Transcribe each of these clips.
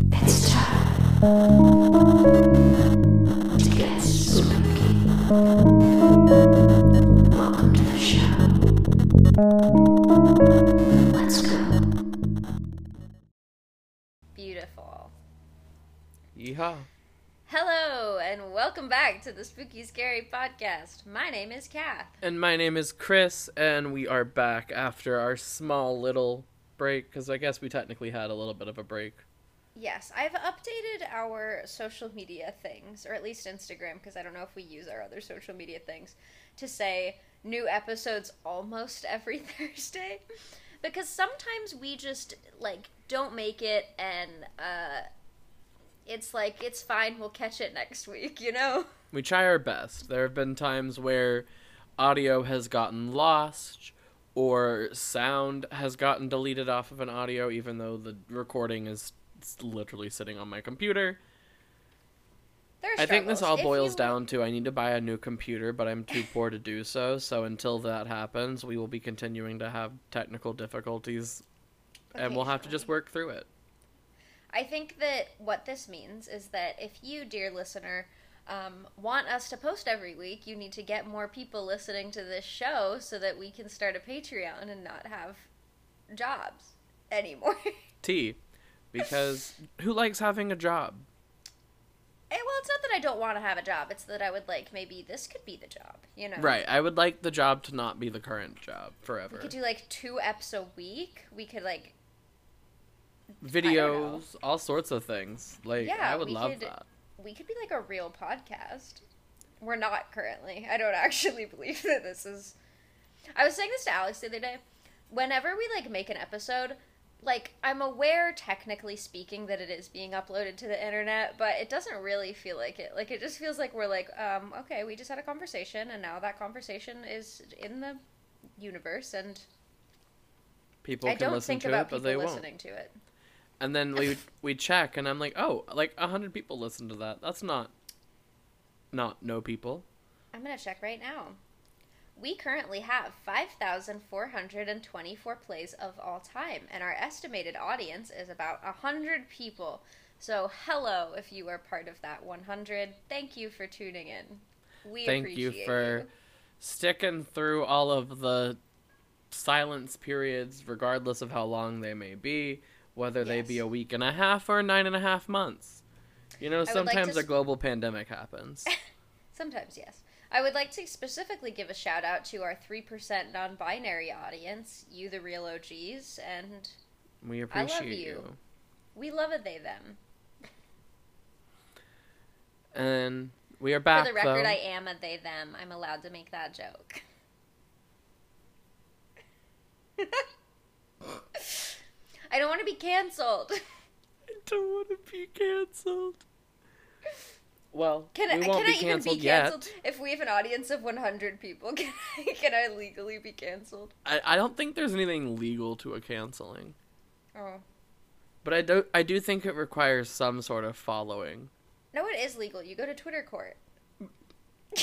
It's time to get spooky. Welcome to the show. Let's go. Beautiful. Yeehaw. Hello, and welcome back to the Spooky Scary Podcast. My name is Kath. And my name is Chris, and we are back after our small little break, because I guess we technically had a little bit of a break. Yes, I've updated our social media things, or at least Instagram, because I don't know if we use our other social media things, to say new episodes almost every Thursday. Because sometimes we just, like, don't make it, and, uh, it's like, it's fine, we'll catch it next week, you know? We try our best. There have been times where audio has gotten lost, or sound has gotten deleted off of an audio, even though the recording is s- literally sitting on my computer. I think this all boils down to I need to buy a new computer, but I'm too poor to do so. So until that happens, we will be continuing to have technical difficulties, and we'll have to just work through it. I think that what this means is that if you, dear listener, um, want us to post every week, you need to get more people listening to this show so that we can start a Patreon and not have jobs anymore. T, because who likes having a job? Eh, well, it's not that I don't want to have a job. It's that I would like maybe this could be the job. You know, Right. I would like the job to not be the current job forever. We could do like two eps a week. We could like Videos, all sorts of things. Like Yeah, I would we love could- that. we could be like a real podcast. We're not currently. I don't actually believe that this is. I was saying this to Alex the other day. Whenever we like make an episode, like I'm aware, technically speaking, that it is being uploaded to the internet, but it doesn't really feel like it. Like it just feels like we're like, um, okay, we just had a conversation, and now that conversation is in the universe, and People I don't listen think to about it, but people they won't. listening to it. And then we we check, and I'm like, oh, like a hundred people listen to that. That's not, not no people. I'm gonna check right now. We currently have 5,424 plays of all time, and our estimated audience is about 100 people. So, hello if you are part of that 100. Thank you for tuning in. We Thank you for sticking through all of the silence periods, regardless of how long they may be, whether they be a week and a half or nine and a half months. You know, would like sometimes a global pandemic happens. Sometimes, yes. I would like to specifically give a shout out to our 3% non binary audience, you, the real OGs, and We appreciate you. you. we love a they, them. And we are back. For the record, though. I am a they, them. I'm allowed to make that joke. I don't want to be canceled. I don't want to be canceled. Well, Can I, we can won't I be even canceled be yet. canceled if we have an audience of 100 people? Can I, can I legally be canceled? I, I don't think there's anything legal to a canceling, Oh. but I do I do think it requires some sort of following. No, it is legal. You go to Twitter court.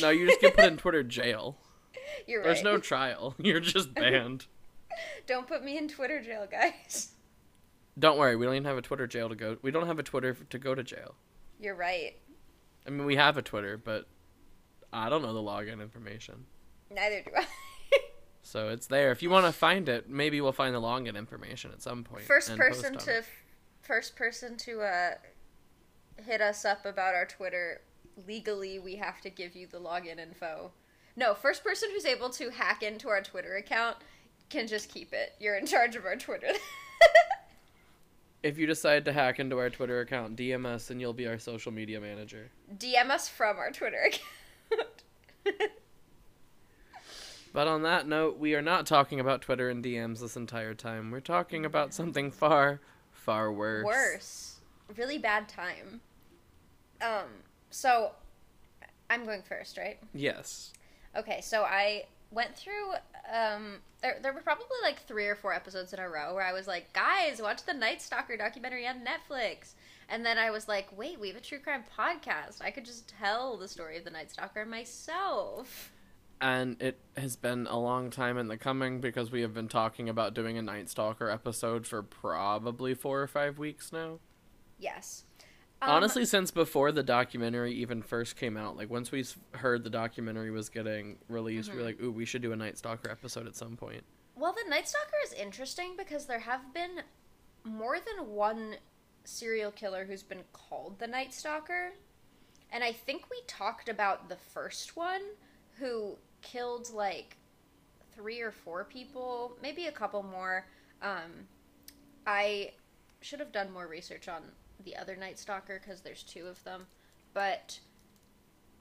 No, you just get put in Twitter jail. You're right. There's no trial. You're just banned. Don't put me in Twitter jail, guys. don't worry, we don't even have a Twitter jail to go. We don't have a Twitter to go to jail. You're right. I mean, we have a Twitter, but I don't know the login information. Neither do I. So it's there. If you want to find it, maybe we'll find the login information at some point. first person to it. first person to uh hit us up about our Twitter legally we have to give you the login info. No, first person who's able to hack into our Twitter account can just keep it. You're in charge of our Twitter. If you decide to hack into our Twitter account, DM us and you'll be our social media manager. DM us from our Twitter account. But on that note, we are not talking about Twitter and DMs this entire time. We're talking about something far, far worse. Worse. Really bad time. Um so I'm going first, right? Yes. Okay, so I went through um there there were probably like 3 or 4 episodes in a row where I was like, "Guys, watch the Night Stalker documentary on Netflix." And then I was like, "Wait, we have a true crime podcast. I could just tell the story of the Night Stalker myself." And it has been a long time in the coming because we have been talking about doing a Night Stalker episode for probably four or five weeks now. Yes. Um, Honestly, since before the documentary even first came out, like once we heard the documentary was getting released, we were like, "Ooh, we should do a Night Stalker episode at some point." Well, the Night Stalker is interesting because there have been more than one serial killer who's been called the Night Stalker. And I think we talked about the first one who killed like three or four people, maybe a couple more. Um, I should have done more research on the other Night Stalker because there's two of them. But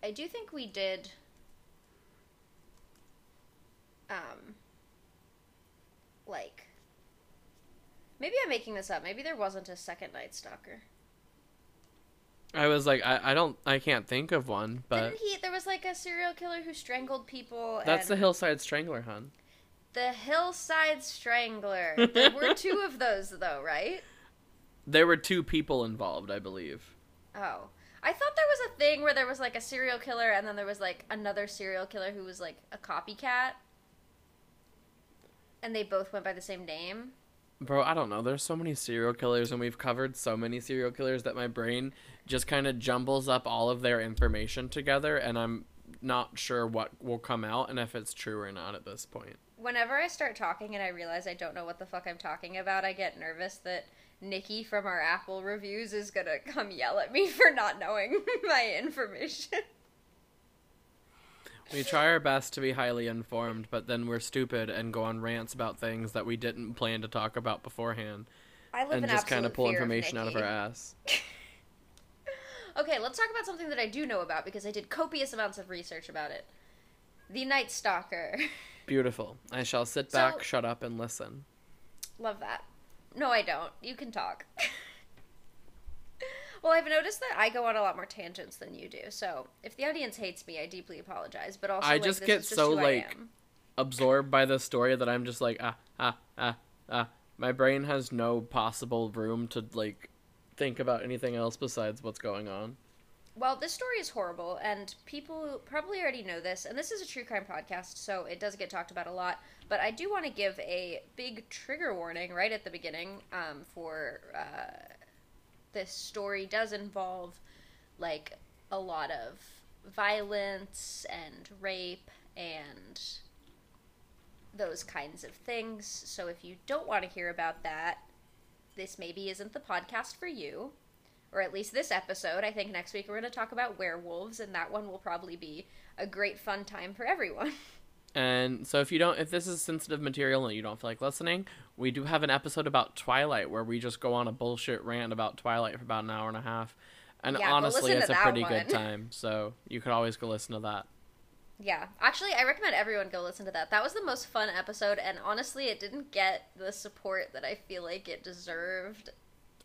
I do think we did. Um, like maybe i'm making this up maybe there wasn't a second night stalker I was like, I, I don't, I can't think of one, but didn't he there was like a serial killer who strangled people that's the Hillside Strangler, hun. the hillside strangler there were two of those though right There were two people involved, I believe. oh i thought there was a thing where there was like a serial killer and then there was like another serial killer who was like a copycat and they both went by the same name Bro, I don't know. There's so many serial killers, and we've covered so many serial killers that my brain just kind of jumbles up all of their information together, and I'm not sure what will come out and if it's true or not at this point. whenever I start talking and I realize I don't know what the fuck I'm talking about, I get nervous that Nikki from our Apple reviews is gonna come yell at me for not knowing my information. We try our best to be highly informed, but then we're stupid and go on rants about things that we didn't plan to talk about beforehand, I live and in just kind of pull information out of our ass. Okay, let's talk about something that I do know about because I did copious amounts of research about it. The Night Stalker. Beautiful. I shall sit So- back, shut up, and listen. Love that. No, I don't. You can talk. well, I've noticed that I go on a lot more tangents than you do. So, if the audience hates me, I deeply apologize. But also, I like, just get just so, like. Absorbed by the story that I'm just like, ah, ah, ah, ah. My brain has no possible room to, like, think about anything else besides what's going on. Well, this story is horrible, and people probably already know this. And this is a true crime podcast, so it does get talked about a lot. But I do want to give a big trigger warning right at the beginning. Um, for uh, this story does involve like a lot of violence and rape and those kinds of things. So if you don't want to hear about that, this maybe isn't the podcast for you or at least this episode. I think next week we're going to talk about werewolves, and that one will probably be a great fun time for everyone. And so if you don't if this is sensitive material and you don't feel like listening, we do have an episode about Twilight where we just go on a bullshit rant about Twilight for about an hour and a half. And Yeah, honestly, it's a pretty one. good time. So you could always go listen to that. yeah, actually, I recommend everyone go listen to that. That was the most fun episode, and honestly, it didn't get the support that I feel like it deserved.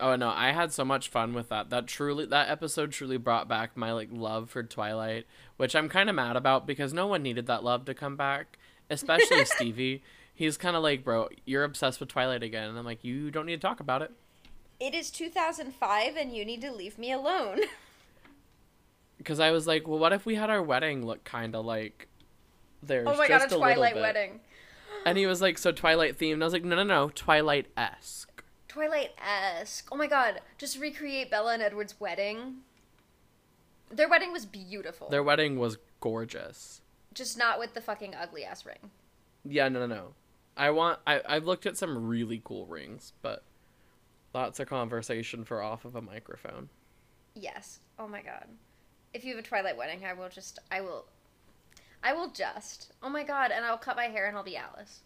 Oh no, I had so much fun with that. That truly that episode truly brought back my like love for Twilight, which I'm kind of mad about because no one needed that love to come back, especially Stevie. He's kind of like, "Bro, you're obsessed with Twilight again." And I'm like, "You don't need to talk about it." It is 2005, and you need to leave me alone. Because I was like, "Well, what if we had our wedding look kind of like theirs?" oh my god, a Twilight bit?" wedding. And he was like, "So Twilight themed." I was like, "No, no, no, Twilight esque." Twilight esque. Oh my god, just recreate Bella and Edward's wedding. Their wedding was beautiful. Their wedding was gorgeous. Just not with the fucking ugly ass ring. Yeah, no, no, no. I want. I I've looked at some really cool rings, but that's a conversation for off of a microphone. Yes. Oh my god. If you have a Twilight wedding, I will just. I will. I will just. Oh my god, and I'll cut my hair and I'll be Alice.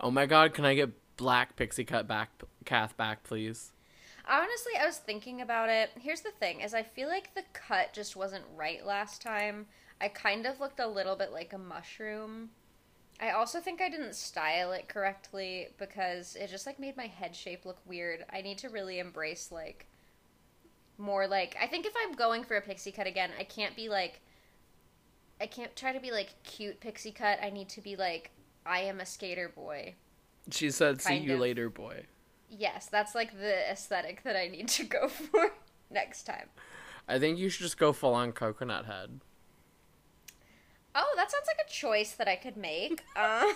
Oh my god, can I get black pixie cut back, Kath back, please? Honestly, I was thinking about it. Here's the thing: is I feel like the cut just wasn't right last time. I kind of looked a little bit like a mushroom. I also think I didn't style it correctly because it just like made my head shape look weird. I need to really embrace like more like I think if I'm going for a pixie cut again, I can't be like I can't try to be like cute pixie cut. I need to be like I am a skater boy. She said, "See you of. later, boy." Yes, that's like the aesthetic that I need to go for next time. I think you should just go full on coconut head. Oh, that sounds like a choice that I could make. Uh,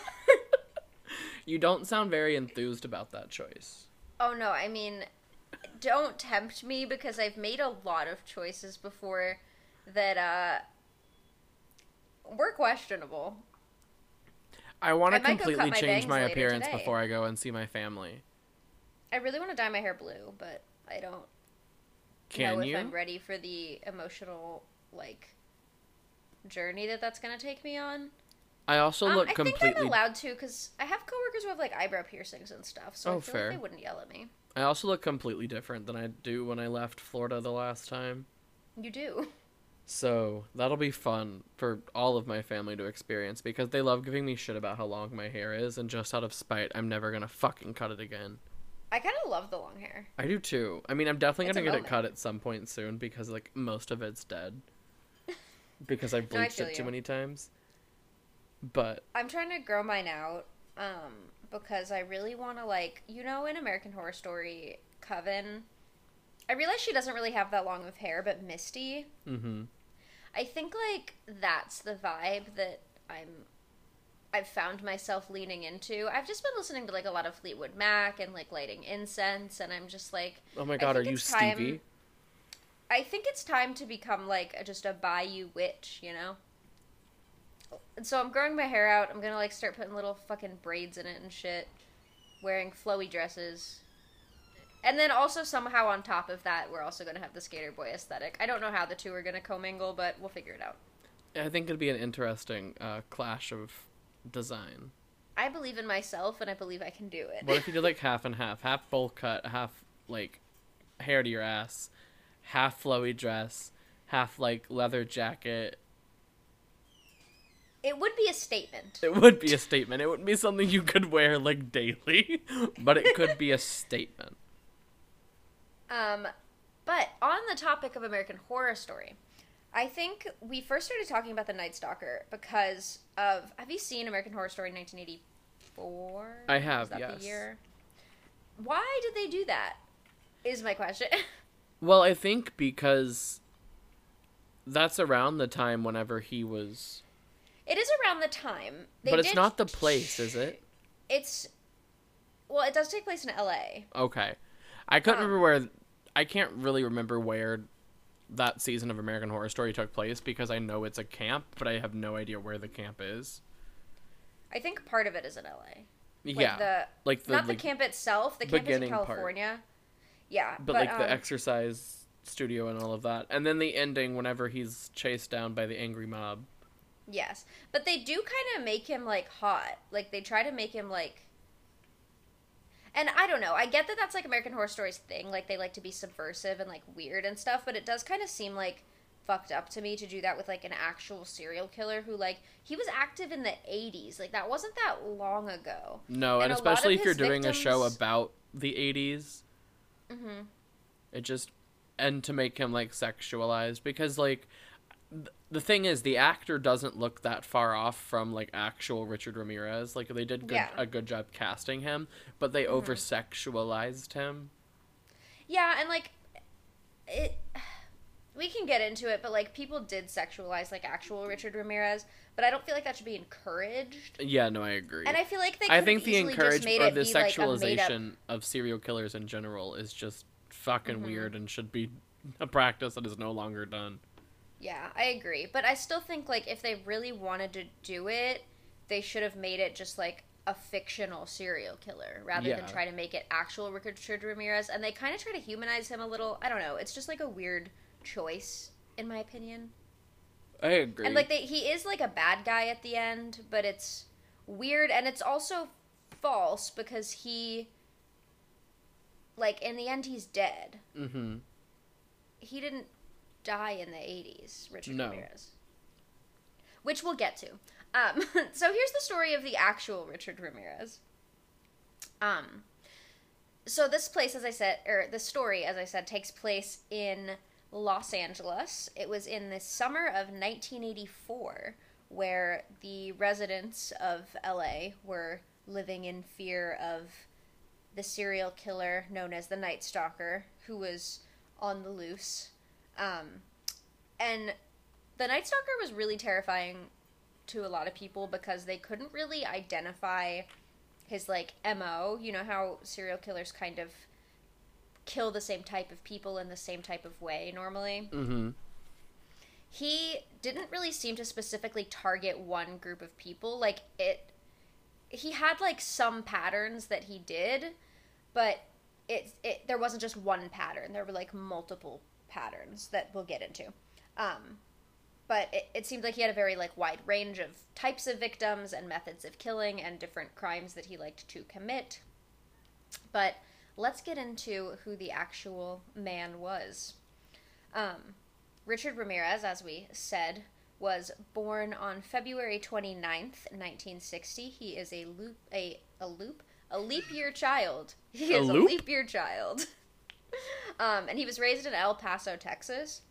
You don't sound very enthused about that choice. oh no, I mean, don't tempt me because I've made a lot of choices before that uh were questionable. I want to might go cut completely my change my appearance today. before I go and see my family. I really want to dye my hair blue, but I don't Can know you? if I'm ready for the emotional like journey that that's gonna take me on. I also Um, look I think completely. I'm allowed to because I have coworkers who have like eyebrow piercings and stuff, so Oh, I feel fair. like they wouldn't yell at me. I also look completely different than I do when I left Florida the last time. You do. So that'll be fun for all of my family to experience because they love giving me shit about how long my hair is, and just out of spite, I'm never gonna fucking cut it again. I kind of love the long hair. I do too. I mean, I'm definitely It's gonna get it cut at some point soon because like most of it's dead because I've No, I bleached it too you. many times. But I'm trying to grow mine out um, because I really want to like you know in American Horror Story, Coven. I realize she doesn't really have that long of hair, but Misty, hmm I think like that's the vibe that I'm. I've found myself leaning into. I've just been listening to like a lot of Fleetwood Mac and like lighting incense, and I'm just like, oh my god, are you time- Stevie? I think it's time to become like a, just a bayou witch, you know. And so I'm growing my hair out. I'm gonna like start putting little fucking braids in it and shit, wearing flowy dresses, and then also somehow on top of that, we're also gonna have the skater boy aesthetic. I don't know how the two are gonna commingle, but we'll figure it out. I think it'd be an interesting uh, clash of design. I believe in myself, and I believe I can do it. What if you did like half and half, half bowl cut, half like hair to your ass, half flowy dress, half like leather jacket? it would be a statement. It would be a statement. It would be something you could wear like daily, but it could be a statement. Um, but on the topic of American Horror Story, I think we first started talking about the Night Stalker because of. Have you seen American Horror Story 1984? I have, Is that yes. the year? Why did they do that? Is my question. Well, I think because that's around the time whenever he was. it is around the time. They but it's did- not the place, is it? It's. Well, it does take place in L.A. Okay. I couldn't Huh. remember where. I can't really remember where that season of American Horror Story took place because I know it's a camp, but I have no idea where the camp is. I think part of it is in L.A. Like yeah. The, like the not like, the camp itself. The camp is in beginning part. California. Yeah, but, like the um, exercise studio and all of that. And then the ending whenever he's chased down by the angry mob. Yes, but they do kind of make him like hot. Like they try to make him like. And I don't know. I get that that's like American Horror Stories thing. Like they like to be subversive and like weird and stuff, but it does kind of seem like fucked up to me to do that with like an actual serial killer who like he was active in the 80s. Like that wasn't that long ago. No, And and, especially if you're doing a show about the 80s, Mhm. it just and to make him like sexualized because like the thing is the actor doesn't look that far off from like actual Richard Ramirez. Like they did good, Yeah. Mm-hmm. a good job casting him, but they over sexualized him. Yeah, and like it we can get into it, but like people did sexualize like actual Richard Ramirez, but I don't feel like that should be encouraged. Yeah, no, I agree. And I feel like they I think the encouragement or the be, like, sexualization of serial killers in general is just fucking Mm-hmm. weird and should be a practice that is no longer done. Yeah, I agree. But I still think like if they really wanted to do it, they should have made it just like a fictional serial killer rather than try to make it actual Richard Ramirez. And they kind of try to humanize him a little. I don't know. It's just like a weird choice, in my opinion. I agree. And like they, he is like a bad guy at the end, but it's weird and it's also false because he like in the end he's dead. mm-hmm. He didn't die in the 80s, Richard No. Ramirez. Which we'll get to. Um, so here's the story of the actual Richard Ramirez. Um, so this place, as I said, or the story, as I said, takes place in Los Angeles. It was in the summer of 1984, where the residents of LA were living in fear of the serial killer known as the Night Stalker, who was on the loose. Um, and the Night Stalker was really terrifying to a lot of people because they couldn't really identify his like MO. You know how serial killers kind of kill the same type of people in the same type of way normally. Mm-hmm. He didn't really seem to specifically target one group of people. Like it he had like some patterns that he did, but it, it there wasn't just one pattern. There were like multiple patterns that we'll get into. Um, but it, it seemed like he had a very like wide range of types of victims and methods of killing and different crimes that he liked to commit. But let's get into who the actual man was. Um, Richard Ramirez, as we said, was born on February 29th, 1960. He is a loop a a loop a leap year child. He A is a leap year child. um, and he was raised in El Paso, Texas.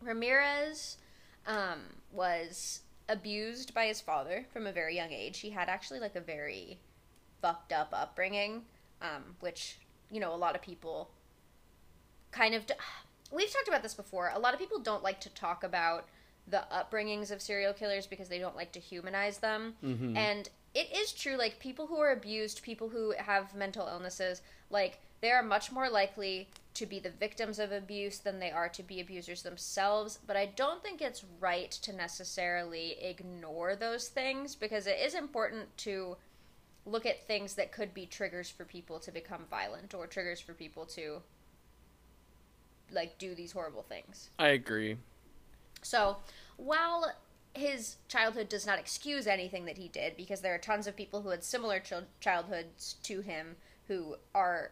Ramirez um, was abused by his father from a very young age. He had actually like a very fucked up upbringing, um, which you know a lot of people kind of. D- We've talked about this before. A lot of people don't like to talk about the upbringings of serial killers because they don't like to humanize them. Mhm. And it is true, like, people who are abused, people who have mental illnesses, like, they are much more likely to be the victims of abuse than they are to be abusers themselves. But I don't think it's right to necessarily ignore those things because it is important to look at things that could be triggers for people to become violent or triggers for people to, like, do these horrible things. I agree. So, while his childhood does not excuse anything that he did, because there are tons of people who had similar chil- childhoods to him who are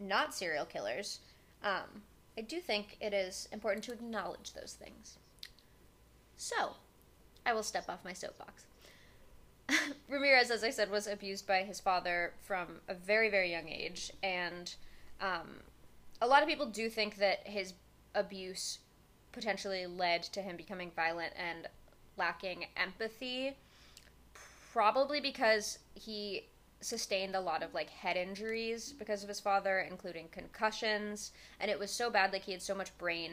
not serial killers, um, I do think it is important to acknowledge those things. So, I will step off my soapbox. Ramirez, as I said, was abused by his father from a very, very young age, and um, a lot of people do think that his abuse potentially led to him becoming violent and lacking empathy probably because he sustained a lot of like head injuries because of his father including concussions and it was so bad like he had so much brain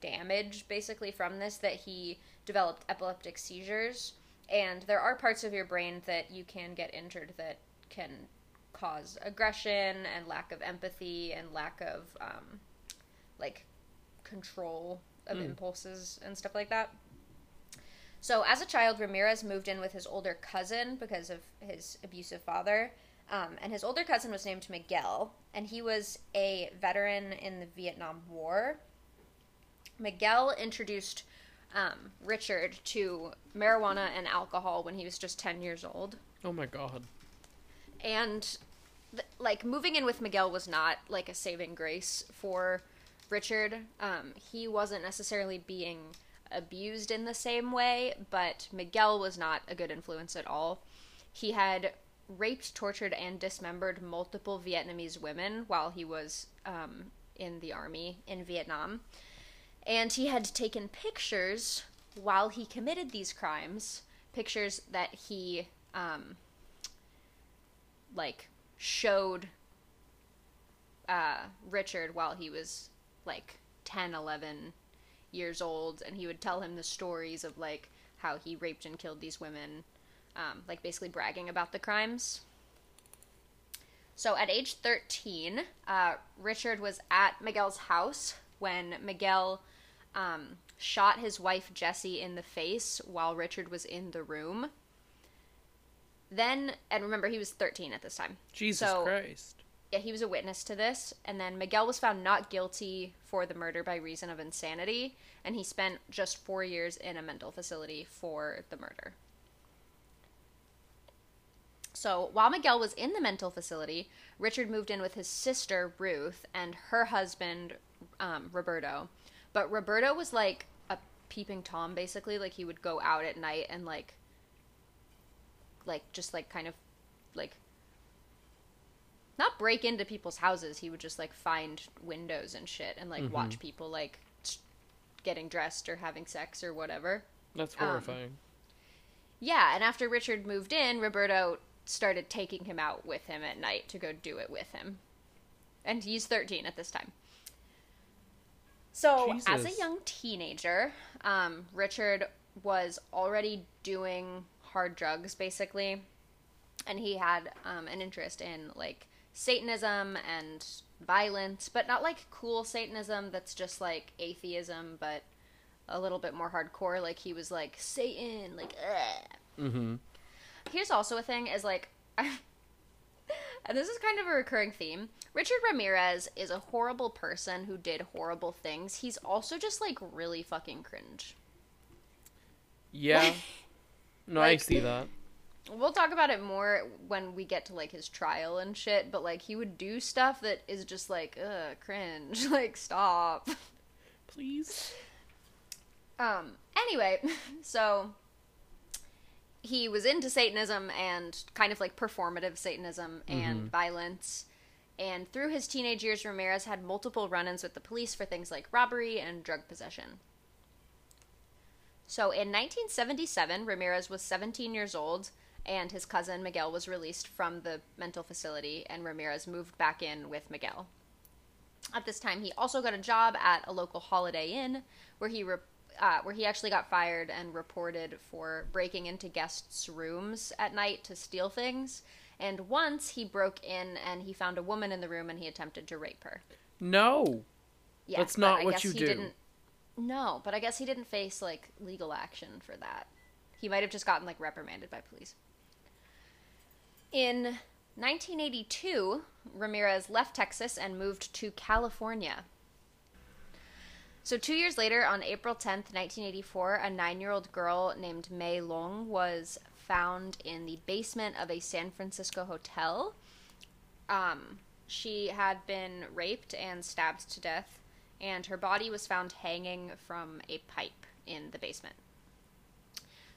damage basically from this that he developed epileptic seizures and there are parts of your brain that you can get injured that can cause aggression and lack of empathy and lack of um, like control of Mm. impulses and stuff like that. So, as a child, Ramirez moved in with his older cousin because of his abusive father. Um, and his older cousin was named Miguel, and he was a veteran in the Vietnam War. Miguel introduced um, Richard to marijuana and alcohol when he was just 10 years old Oh my god. and th- like moving in with Miguel was not like a saving grace for Richard. Um, he wasn't necessarily being abused in the same way, but Miguel was not a good influence at all. He had raped, tortured, and dismembered multiple Vietnamese women while he was um, in the army in Vietnam. And he had taken pictures while he committed these crimes, pictures that he um, like showed uh, Richard while he was like 10, 11 years old, and he would tell him the stories of like how he raped and killed these women, um, like basically bragging about the crimes. So at age 13, uh, Richard was at Miguel's house when Miguel um, shot his wife Jessie in the face while Richard was in the room. Then, and remember, he was 13 at this time. Jesus So- Christ. Yeah, he was a witness to this. And then Miguel was found not guilty for the murder by reason of insanity, and he spent just four years in a mental facility for the murder. So while Miguel was in the mental facility, Richard moved in with his sister Ruth and her husband um, Roberto. But Roberto was like a peeping tom, basically. Like he would go out at night and like, like just like kind of, like not break into people's houses. He would just like find windows and shit and like watch people like getting dressed or having sex or whatever. That's um, horrifying. Yeah, and after Richard moved in, Roberto started taking him out with him at night to go do it with him. And he's 13 at this time. So, as a young teenager, um, Richard was already doing hard drugs, basically. And he had um, an interest in, like, Satanism and violence, but not like cool Satanism that's just like atheism, but a little bit more hardcore. Like he was like Satan, like. Mm-hmm. Here's also a thing is like, and this is kind of a recurring theme. Richard Ramirez is a horrible person who did horrible things. He's also just like really fucking cringe. Yeah. No, I see that. We'll talk about it more when we get to like his trial and shit, but like he would do stuff that is just like, ugh, cringe. like, stop. Please. Um, anyway, so he was into Satanism and kind of like performative Satanism and violence. And through his teenage years, Ramirez had multiple run ins with the police for things like robbery and drug possession. So in 1977, Ramirez was 17 years old, and his cousin Miguel was released from the mental facility, and Ramirez moved back in with Miguel. At this time, he also got a job at a local Holiday Inn, where he re- uh, where he actually got fired and reported for breaking into guests' rooms at night to steal things. And once he broke in and he found a woman in the room and he attempted to rape her. No. Yeah, That's not I what guess you he do. Didn't, no, but I guess he didn't face like legal action for that. He might have just gotten like reprimanded by police. In 1982, Ramirez left Texas and moved to California. So, two years later, on April 10th, 1984, a nine year old girl named Mei Leung was found in the basement of a San Francisco hotel. Um, she had been raped and stabbed to death, and her body was found hanging from a pipe in the basement.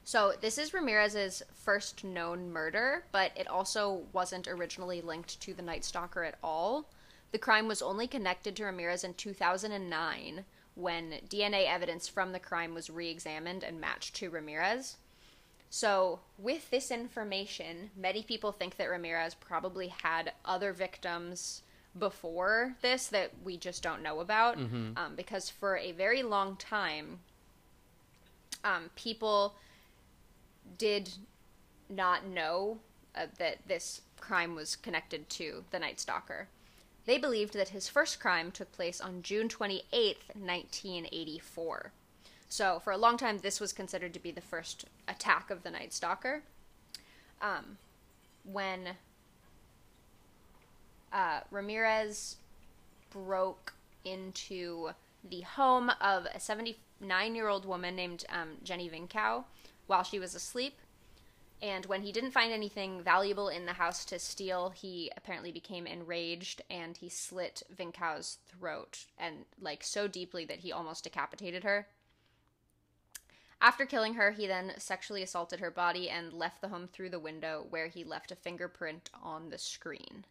So, this is Ramirez's first known murder, but it also wasn't originally linked to the Night Stalker at all. The crime was only connected to Ramirez in 2009 when DNA evidence from the crime was re examined and matched to Ramirez. So, with this information, many people think that Ramirez probably had other victims before this that we just don't know about. Um, because for a very long time, um, people did not know uh, that this crime was connected to the Night Stalker. They believed that his first crime took place on June 28th, 1984. So, for a long time, this was considered to be the first attack of the Night Stalker. Um, when uh, Ramirez broke into the home of a 79 year old woman named um, Jennie Vincow while she was asleep. And when he didn't find anything valuable in the house to steal, he apparently became enraged and he slit Vincow's throat and like so deeply that he almost decapitated her. After killing her, he then sexually assaulted her body and left the home through the window where he left a fingerprint on the screen.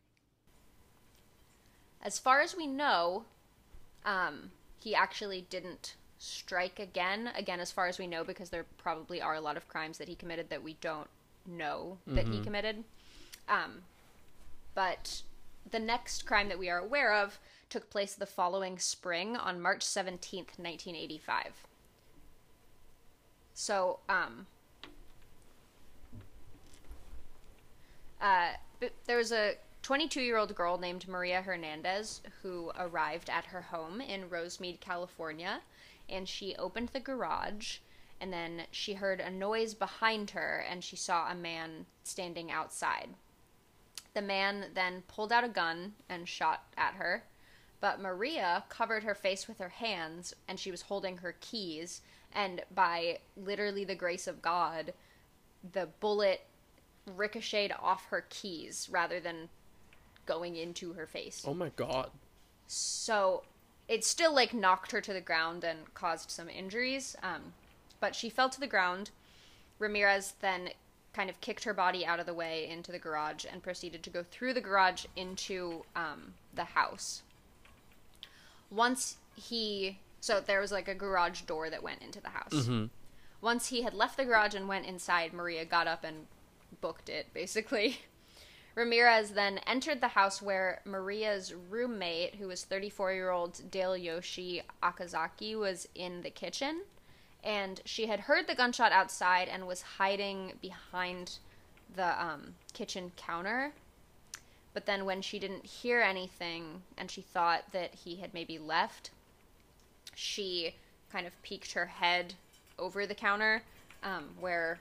As far as we know, um, he actually didn't strike again. Again, as far as we know, because there probably are a lot of crimes that he committed that we don't know that he committed. Um, but the next crime that we are aware of took place the following spring on March 17th, 1985. So, um, uh, there was a 22 year old girl named Maria Hernandez who arrived at her home in Rosemead, California, and she opened the garage. And then she heard a noise behind her, and she saw a man standing outside. The man then pulled out a gun and shot at her, but Maria covered her face with her hands, and she was holding her keys. And by literally the grace of God, the bullet ricocheted off her keys rather than going into her face. Oh my god. So it still like knocked her to the ground and caused some injuries. Um, but she fell to the ground. Ramirez then kind of kicked her body out of the way into the garage and proceeded to go through the garage into um, the house. Once he, so there was like a garage door that went into the house. Once he had left the garage and went inside, Maria got up and booked it, basically. Ramirez then entered the house where Maria's roommate, who was 34 year old Dayle Yoshie Okazaki, was in the kitchen. And she had heard the gunshot outside and was hiding behind the um, kitchen counter. But then when she didn't hear anything and she thought that he had maybe left, she kind of peeked her head over the counter um, where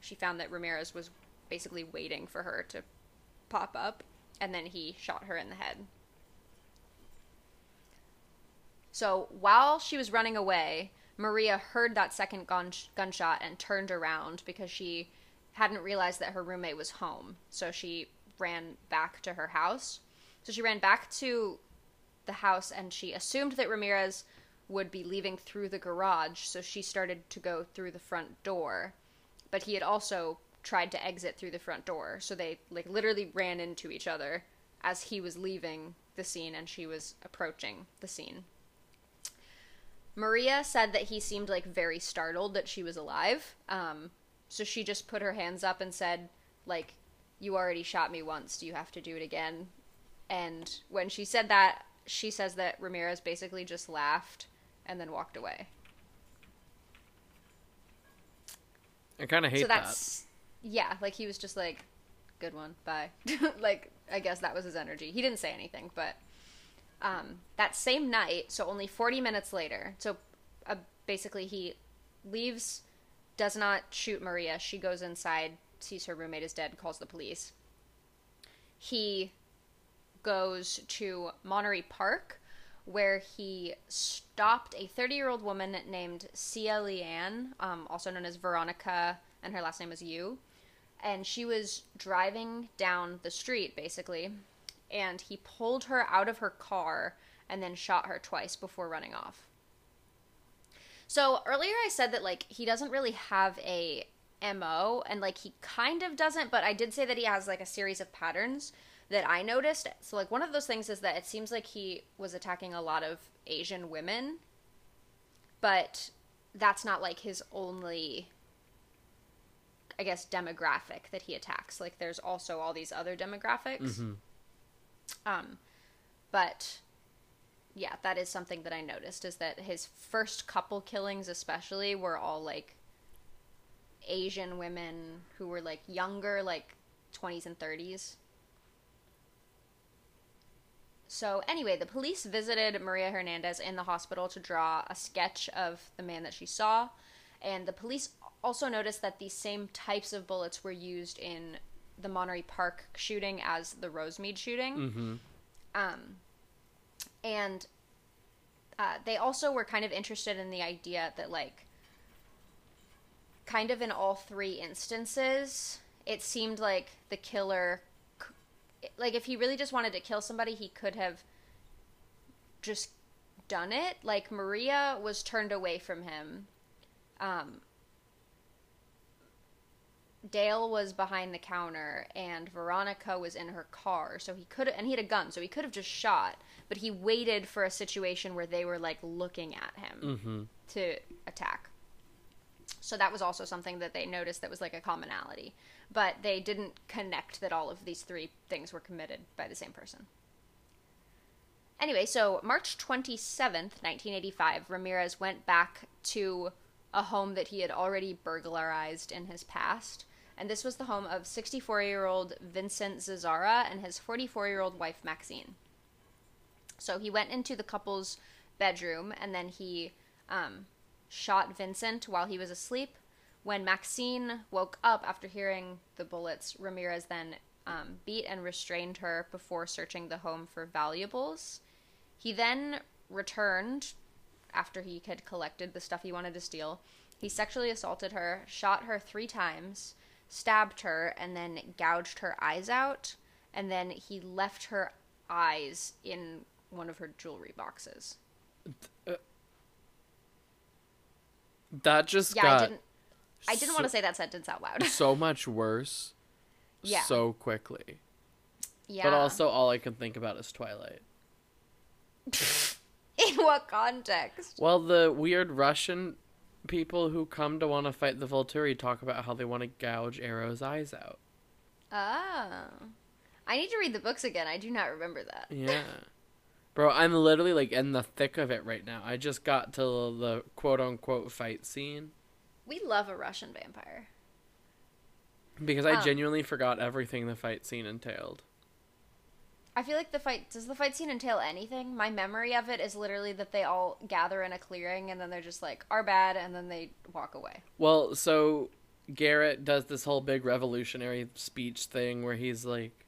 she found that Ramirez was basically waiting for her to pop up, and then he shot her in the head. So while she was running away, Maria heard that second gun- gunshot and turned around because she hadn't realized that her roommate was home. So she ran back to her house. So she ran back to the house and she assumed that Ramirez would be leaving through the garage, so she started to go through the front door. But he had also tried to exit through the front door, so they like literally ran into each other as he was leaving the scene and she was approaching the scene. Maria said that he seemed like very startled that she was alive. Um, so she just put her hands up and said, like, you already shot me once. Do you have to do it again? And when she said that, she says that Ramirez basically just laughed and then walked away. I kind of hate so that's yeah, like he was just like, good one, bye. like I guess that was his energy. He didn't say anything, but um, that same night, so only 40 minutes later, so uh, basically he leaves, does not shoot Maria. She goes inside, sees her roommate is dead, calls the police. He goes to Monterey Park, where he stopped a 30 year old woman named Tsai-Lian, um, also known as Veronica, and her last name is Yu. And she was driving down the street, basically, and he pulled her out of her car and then shot her twice before running off. So earlier I said that like he doesn't really have a MO and like he kind of doesn't, but I did say that he has like a series of patterns that I noticed. So like one of those things is that it seems like he was attacking a lot of Asian women, but that's not like his only I guess demographic that he attacks. Like there's also all these other demographics. Mhm. Um but yeah, that is something that I noticed is that his first couple killings especially were all like Asian women who were like younger, like 20s and 30s. So, anyway, the police visited Maria Hernandez in the hospital to draw a sketch of the man that she saw. And the police also noticed that these same types of bullets were used in the Monterey Park shooting as the Rosemead shooting. Mm-hmm. Um, and uh, they also were kind of interested in the idea that, like, kind of in all three instances, it seemed like the killer, like, if he really just wanted to kill somebody, he could have just done it. Like, Maria was turned away from him. Um, Dayle was behind the counter and Veronica was in her car. So he could and he had a gun, so he could have just shot, but he waited for a situation where they were like looking at him Mm-hmm. to attack. So that was also something that they noticed that was like a commonality, but they didn't connect that all of these three things were committed by the same person. Anyway, so March 27th, 1985, Ramirez went back to a home that he had already burglarized in his past. And this was the home of 64 year old Vincent Zazzara and his 44 year old wife Maxine. So he went into the couple's bedroom and then he um, shot Vincent while he was asleep. When Maxine woke up after hearing the bullets, Ramirez then um, beat and restrained her before searching the home for valuables. He then returned after he had collected the stuff he wanted to steal. He sexually assaulted her, shot her three times, stabbed her, and then gouged her eyes out. And then he left her eyes in one of her jewelry boxes. That just Yeah, got I didn't. I didn't want to say that sentence out loud. so much worse. Yeah. So quickly. yeah. But also, all I can think about is Twilight. in what context? Well, the weird Russian people who come to want to fight the Volturi talk about how they want to gouge Aro's eyes out. Oh. I need to read the books again. I do not remember that. Yeah. Bro, I'm literally like in the thick of it right now. I just got to the quote unquote fight scene We love a Russian vampire. because I Um. genuinely forgot everything the fight scene entailed. I feel like the fight does the fight scene entail anything? My memory of it is literally that they all gather in a clearing and then they're just like, are bad," and then they walk away. Well, so Garrett does this whole big revolutionary speech thing where he's like,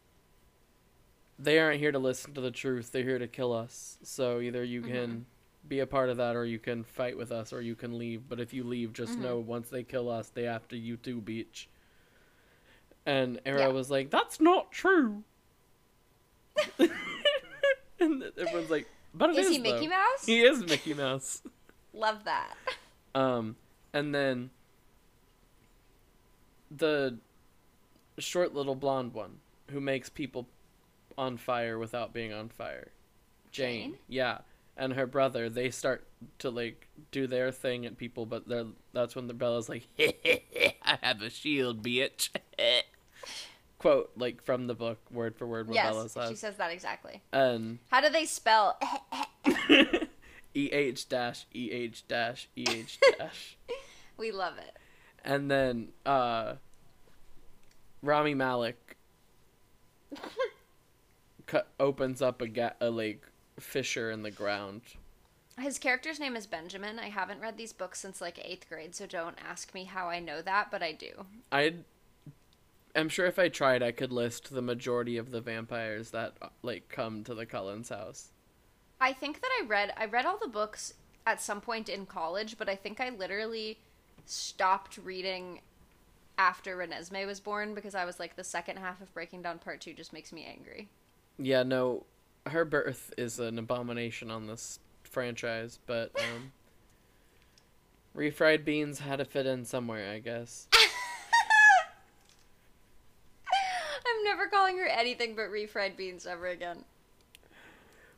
they aren't here to listen to the truth, they're here to kill us. So either you can mm-hmm. be a part of that or you can fight with us or you can leave. But if you leave, just mm-hmm. know once they kill us, they have to you too, beach. And Aro Yeah. was like, that's not true. and everyone's like, but Is is he Mickey though." Mouse? He is Mickey Mouse. Love that. Um, and then the short little blonde one who makes people on fire without being on fire. Jane. Jane? Yeah. And her brother, they start to like do their thing at people, but they're that's when the Bella's like, I have a shield, bitch. Quote, like from the book, word for word, what Bella yes, says. she says that exactly. and How do they spell? E H dash E H dash E H dash. we love it. And then uh Rami Malek cut, opens up a, ga- a like fissure in the ground. His character's name is Benjamin. I haven't read these books since like eighth grade, so don't ask me how I know that, but I do. I am sure if I tried I could list the majority of the vampires that uh, like come to the Cullens house. I think that I read I read all the books at some point in college, but I think I literally stopped reading after Renesmee was born because I was like the second half of Breaking Dawn Part 2 just makes me angry. Yeah, no, her birth is an abomination on this franchise, but um refried beans had to fit in somewhere, I guess. I'm never calling her anything but refried beans ever again.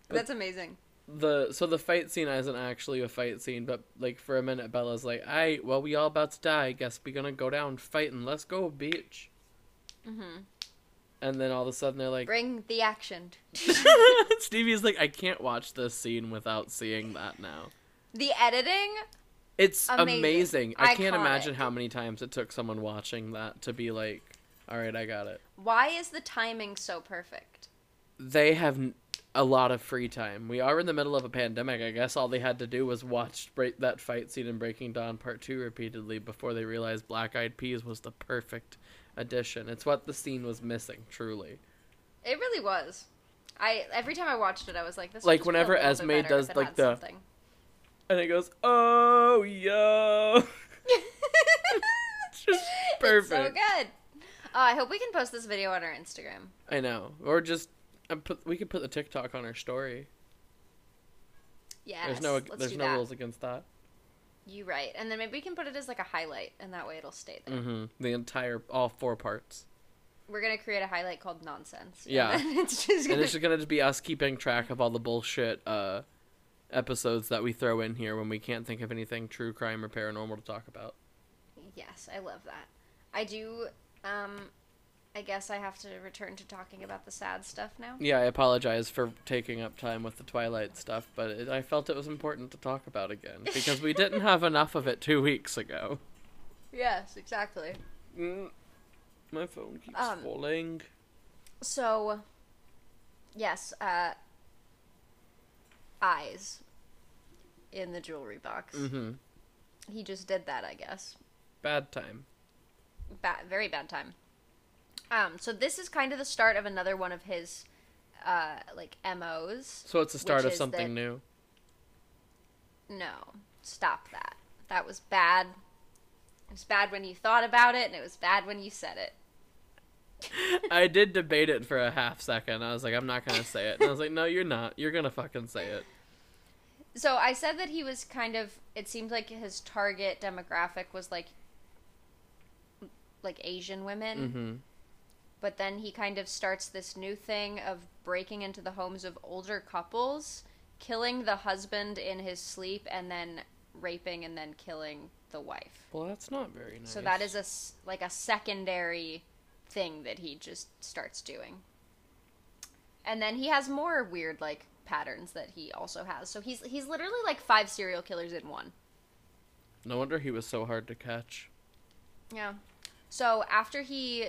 But- That's amazing. the so the fight scene isn't actually a fight scene, but like for a minute Bella's like, "I well we all about to die. Guess we gonna go down fighting. Let's go, bitch." Mhm. And then all of a sudden they're like, Bring the action. Stevie's like, "I can't watch this scene without seeing that now." The editing, It's Amazing. amazing. I can't Iconic. imagine how many times it took someone watching that to be like, "All right, I got it." why is the timing so perfect? They have a lot of free time. We are in the middle of a pandemic. I guess all they had to do was watch break that fight scene in Breaking Dawn Part 2 repeatedly before they realized Black Eyed Peas was the perfect addition. It's what the scene was missing, truly. It really was. I every time I watched it, I was like, "This." Like, just be a whenever Esme does, like, the- something. And it goes, "Oh, yo." it's just perfect. It's so good. Uh, I hope we can post this video on our Instagram. I know. Or just uh, put we could put the TikTok on our story. Yeah. there's no there's no that. rules against that. You right, and then maybe we can put it as like a highlight, and that way it'll stay there. hmm The entire all four parts. We're gonna create a highlight called nonsense. Yeah. then it's just and gonna. it's just gonna just be us keeping track of all the bullshit uh, episodes that we throw in here when we can't think of anything true crime or paranormal to talk about. Yes, I love that. I do. Um, I guess I have to return to talking about the sad stuff now. Yeah, I apologize for taking up time with the Twilight stuff, but it, I felt it was important to talk about again because we didn't have enough of it two weeks ago. Yes, exactly. Mm, my phone keeps Um, falling. So, yes, uh, eyes in the jewelry box. Mm-hmm. He just did that, I guess. Bad time. Bad, very bad time. Um, so this is kind of the start of another one of his, uh, like MOs. So it's the start of something that- new. No, stop that. That was bad. It was bad when you thought about it, and it was bad when you said it. I did debate it for a half second. I was like, I'm not gonna say it. And I was like, No, you're not. You're gonna fucking say it. So I said that he was kind of. It seemed like his target demographic was like, like Asian women. hmm But then he kind of starts this new thing of breaking into the homes of older couples, killing the husband in his sleep, and then raping and then killing the wife. Well, that's not very nice. So that is a like a secondary thing that he just starts doing. And then he has more weird like patterns that he also has. So he's he's literally like five serial killers in one. No wonder he was so hard to catch. Yeah. So after he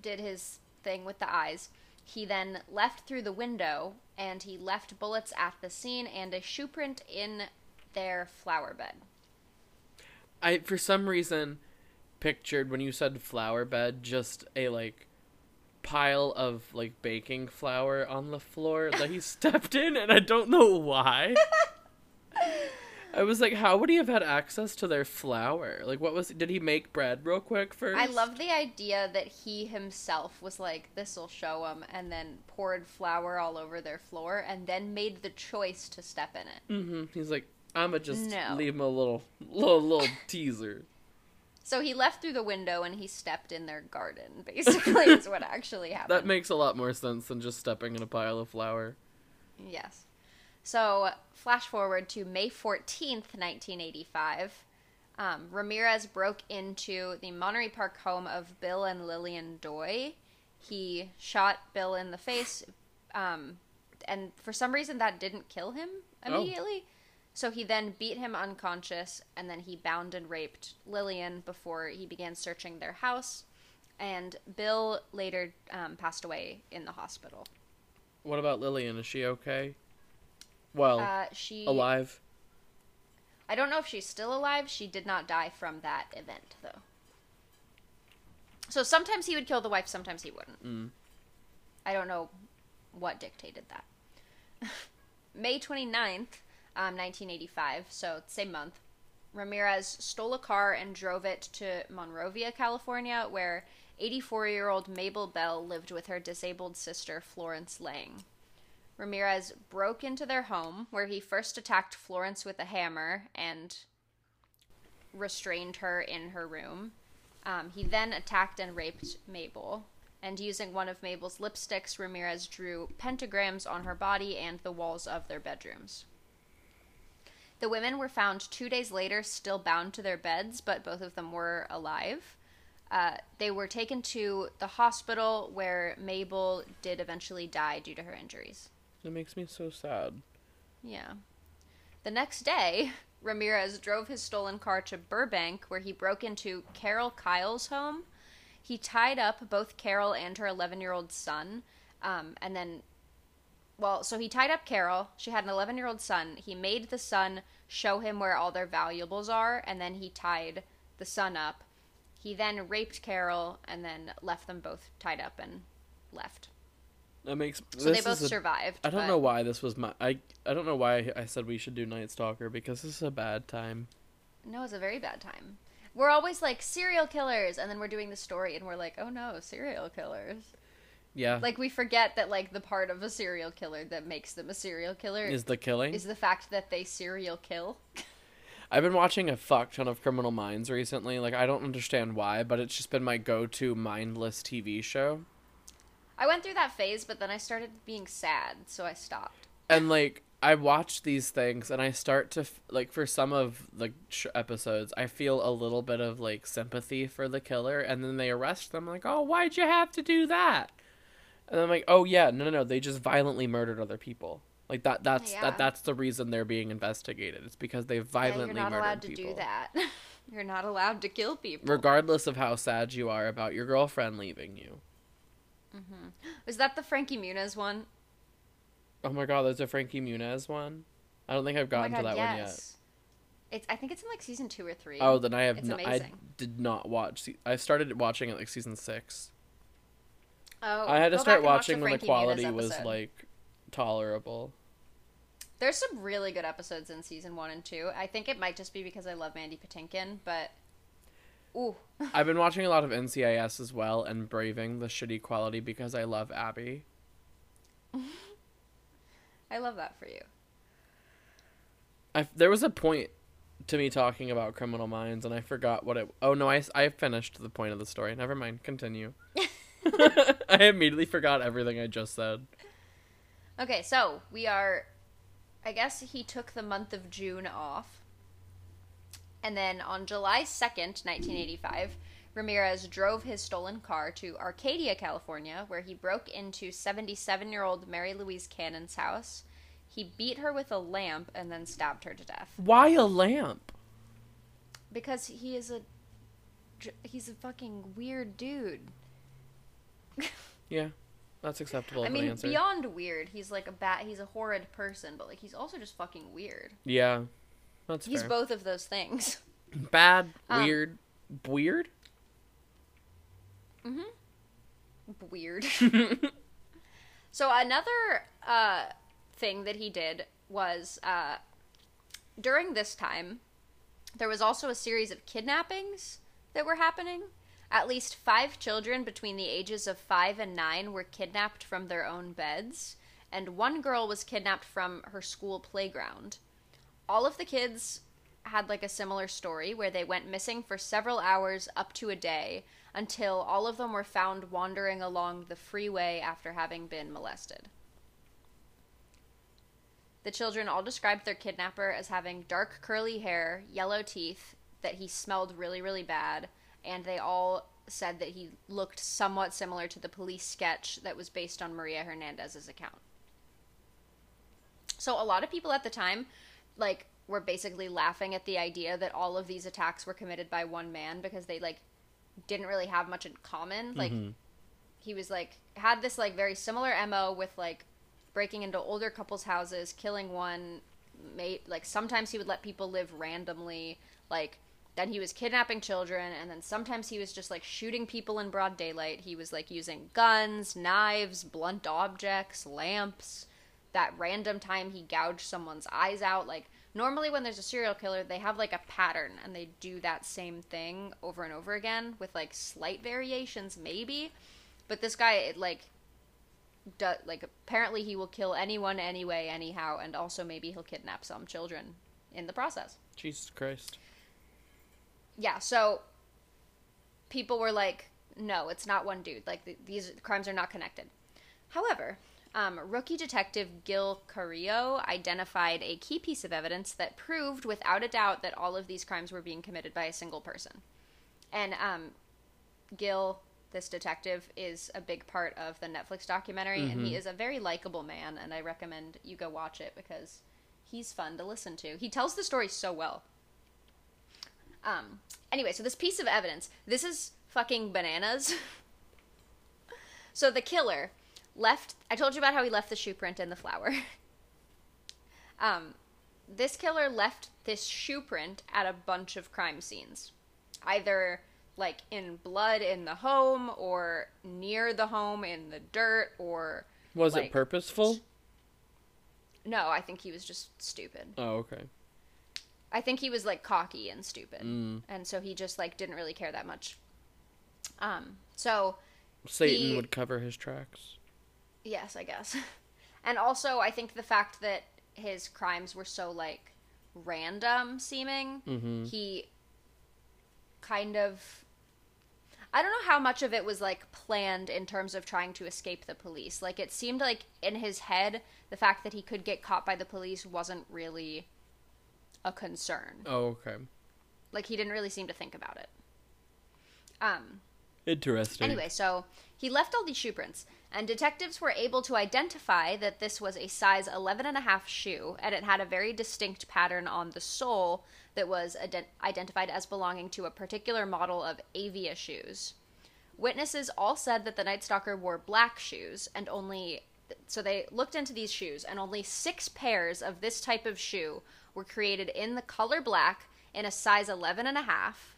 did his thing with the eyes, He then left through the window and he left bullets at the scene and a shoe print in their flower bed. I for some reason pictured when you said flower bed just a like pile of like baking flour on the floor that he stepped in and I don't know why. I was like, how would he have had access to their flour? Like, what was? Did he make bread real quick first? I love the idea that he himself was like, "This'll show him," and then poured flour all over their floor, and then made the choice to step in it. Mm-hmm. He's like, I'ma just No. leave him a little, little, little teaser. So he left through the window and he stepped in their garden. Basically, is what actually happened. That makes a lot more sense than just stepping in a pile of flour. Yes. So, flash forward to May 14th, 1985. Um, Ramirez broke into the Monterey Park home of Bill and Lillian Doi. He shot Bill in the face, um, and for some reason that didn't kill him Oh. immediately. So he then beat him unconscious, and then he bound and raped Lillian before he began searching their house. And Bill later um, passed away in the hospital. What about Lillian? Is she okay? Well, Uh, she alive. I don't know if she's still alive. She did not die from that event, though. So sometimes he would kill the wife, sometimes he wouldn't. Mm. I don't know what dictated that. May 29th, um, 1985, so same month, Ramirez stole a car and drove it to Monrovia, California, where 84 year old Mabel Bell lived with her disabled sister, Florence Lang. Ramirez broke into their home, where he first attacked Florence with a hammer and restrained her in her room. Um, he then attacked and raped Mabel. And using one of Mabel's lipsticks, Ramirez drew pentagrams on her body and the walls of their bedrooms. The women were found two days later, still bound to their beds, but both of them were alive. Uh, they were taken to the hospital where Mabel did eventually die due to her injuries. It makes me so sad. Yeah. The next day, Ramirez drove his stolen car to Burbank, where he broke into Carol Kyle's home. He tied up both Carol and her 11 year old son, um, and then, well, so he tied up Carol. She had an 11 year old son. He made the son show him where all their valuables are, and then he tied the son up. He then raped Carol and then left them both tied up and left. That makes. So they both a- survived. I don't but- know why this was my. I I don't know why I said we should do Night Stalker because this is a bad time. No, it's a very bad time. We're always like serial killers, and then we're doing the story, and we're like, oh no, serial killers. Yeah. Like we forget that like the part of a serial killer that makes them a serial killer is the killing? is the fact that they serial kill. I've been watching a fuck ton of Criminal Minds recently. Like I don't understand why, but it's just been my go-to mindless TV show. I went through that phase, but then I started being sad, so I stopped. and like I watch these things and I start to f- like for some of the sh- episodes I feel a little bit of like sympathy for the killer and then they arrest them like oh why'd you have to do that and I'm like oh yeah no no no they just violently murdered other people like that that's Yeah. that that's the reason they're being investigated it's because they violently Yeah, you're not murdered allowed to people do that. you're not allowed to kill people. regardless of how sad you are about your girlfriend leaving you Mm-hmm. Was that the Frankie Muniz one? oh my god there's a Frankie Muniz one I don't think I've gotten oh my to God, that one yet. It's. I think it's in like season two or three. Oh, then I have. It's N- I amazing. did not watch. I started watching it like season six. Oh, I had to start and watch watching when the Muniz quality was like tolerable. There's some really good episodes in season one and two. I think it might just be because I love Mandy Patinkin, but ooh, I've been watching a lot of NCIS as well and braving the shitty quality because I love Abby. I love that for you. I there was a point to me talking about Criminal Minds and I forgot what it. Oh no, I, I finished the point of the story. Never mind. Continue. I immediately forgot everything I just said. Okay, so we are. I guess he took the month of June off. And then on July 2nd, 1985, Ramirez drove his stolen car to Arcadia, California, where he broke into 77 year old Mary Louise Cannon's house. He beat her with a lamp and then stabbed her to death. Why a lamp? Because he is a. He's a fucking weird dude. Yeah. That's acceptable. I mean, beyond weird, he's like a bat. He's a horrid person, but like he's also just fucking weird. Yeah, that's He's fair. both of those things. Bad, Um, weird, weird. Mhm. Weird. so another uh, thing that he did was uh, during this time, there was also a series of kidnappings that were happening. At least five children between the ages of five and nine were kidnapped from their own beds, and one girl was kidnapped from her school playground. All of the kids had like a similar story where they went missing for several hours up to a day until all of them were found wandering along the freeway after having been molested. The children all described their kidnapper as having dark curly hair, yellow teeth, that he smelled really, really bad, and they all said that he looked somewhat similar to the police sketch that was based on Maria Hernandez's account. So a lot of people at the time, like, were basically laughing at the idea that all of these attacks were committed by one man because they like didn't really have much in common. Like mm-hmm. he was like had this like very similar MO with like breaking into older couples' houses, killing one mate like sometimes he would let people live randomly, like then he was kidnapping children and then sometimes he was just like shooting people in broad daylight. He was like using guns, knives, blunt objects, lamps. That random time he gouged someone's eyes out like normally when there's a serial killer they have like a pattern and they do that same thing over and over again with like slight variations maybe. But this guy it like do, like apparently he will kill anyone anyway anyhow and also maybe he'll kidnap some children in the process. Jesus Christ. yeah so people were like no it's not one dude. Like th- these crimes are not connected. However um, rookie detective gil carrillo identified a key piece of evidence that proved without a doubt that all of these crimes were being committed by a single person. And um, gil this detective is a big part of the netflix documentary and he is a very likable man and i recommend you go watch it because he's fun to listen to. He tells the story so well. Um, anyway, so this piece of evidence, this is fucking bananas. so the killer left. I told you about how he left the shoe print in the flower. um, this killer left this shoe print at a bunch of crime scenes, either like in blood in the home or near the home in the dirt or Was Like- it purposeful? no. I think he was just stupid. Oh, okay. I think he was like cocky and stupid, Mm. and so he just like didn't really care that much. Um. So Satan He- would cover his tracks. Yes, I guess, and also I think the fact that his crimes were so like random seeming, Mm-hmm. he kind of. I don't know how much of it was like planned in terms of trying to escape the police. Like it seemed like in his head, the fact that he could get caught by the police wasn't really a concern. Oh, okay. Like he didn't really seem to think about it. Um Interesting. anyway, so he left all these shoe prints and detectives were able to identify that this was a size 11 and a half shoe and it had a very distinct pattern on the sole that was ident- identified as belonging to a particular model of Avia shoes. Witnesses all said that the Night Stalker wore black shoes and only so they looked into these shoes and only 6 pairs of this type of shoe were created in the color black in a size 11 and a half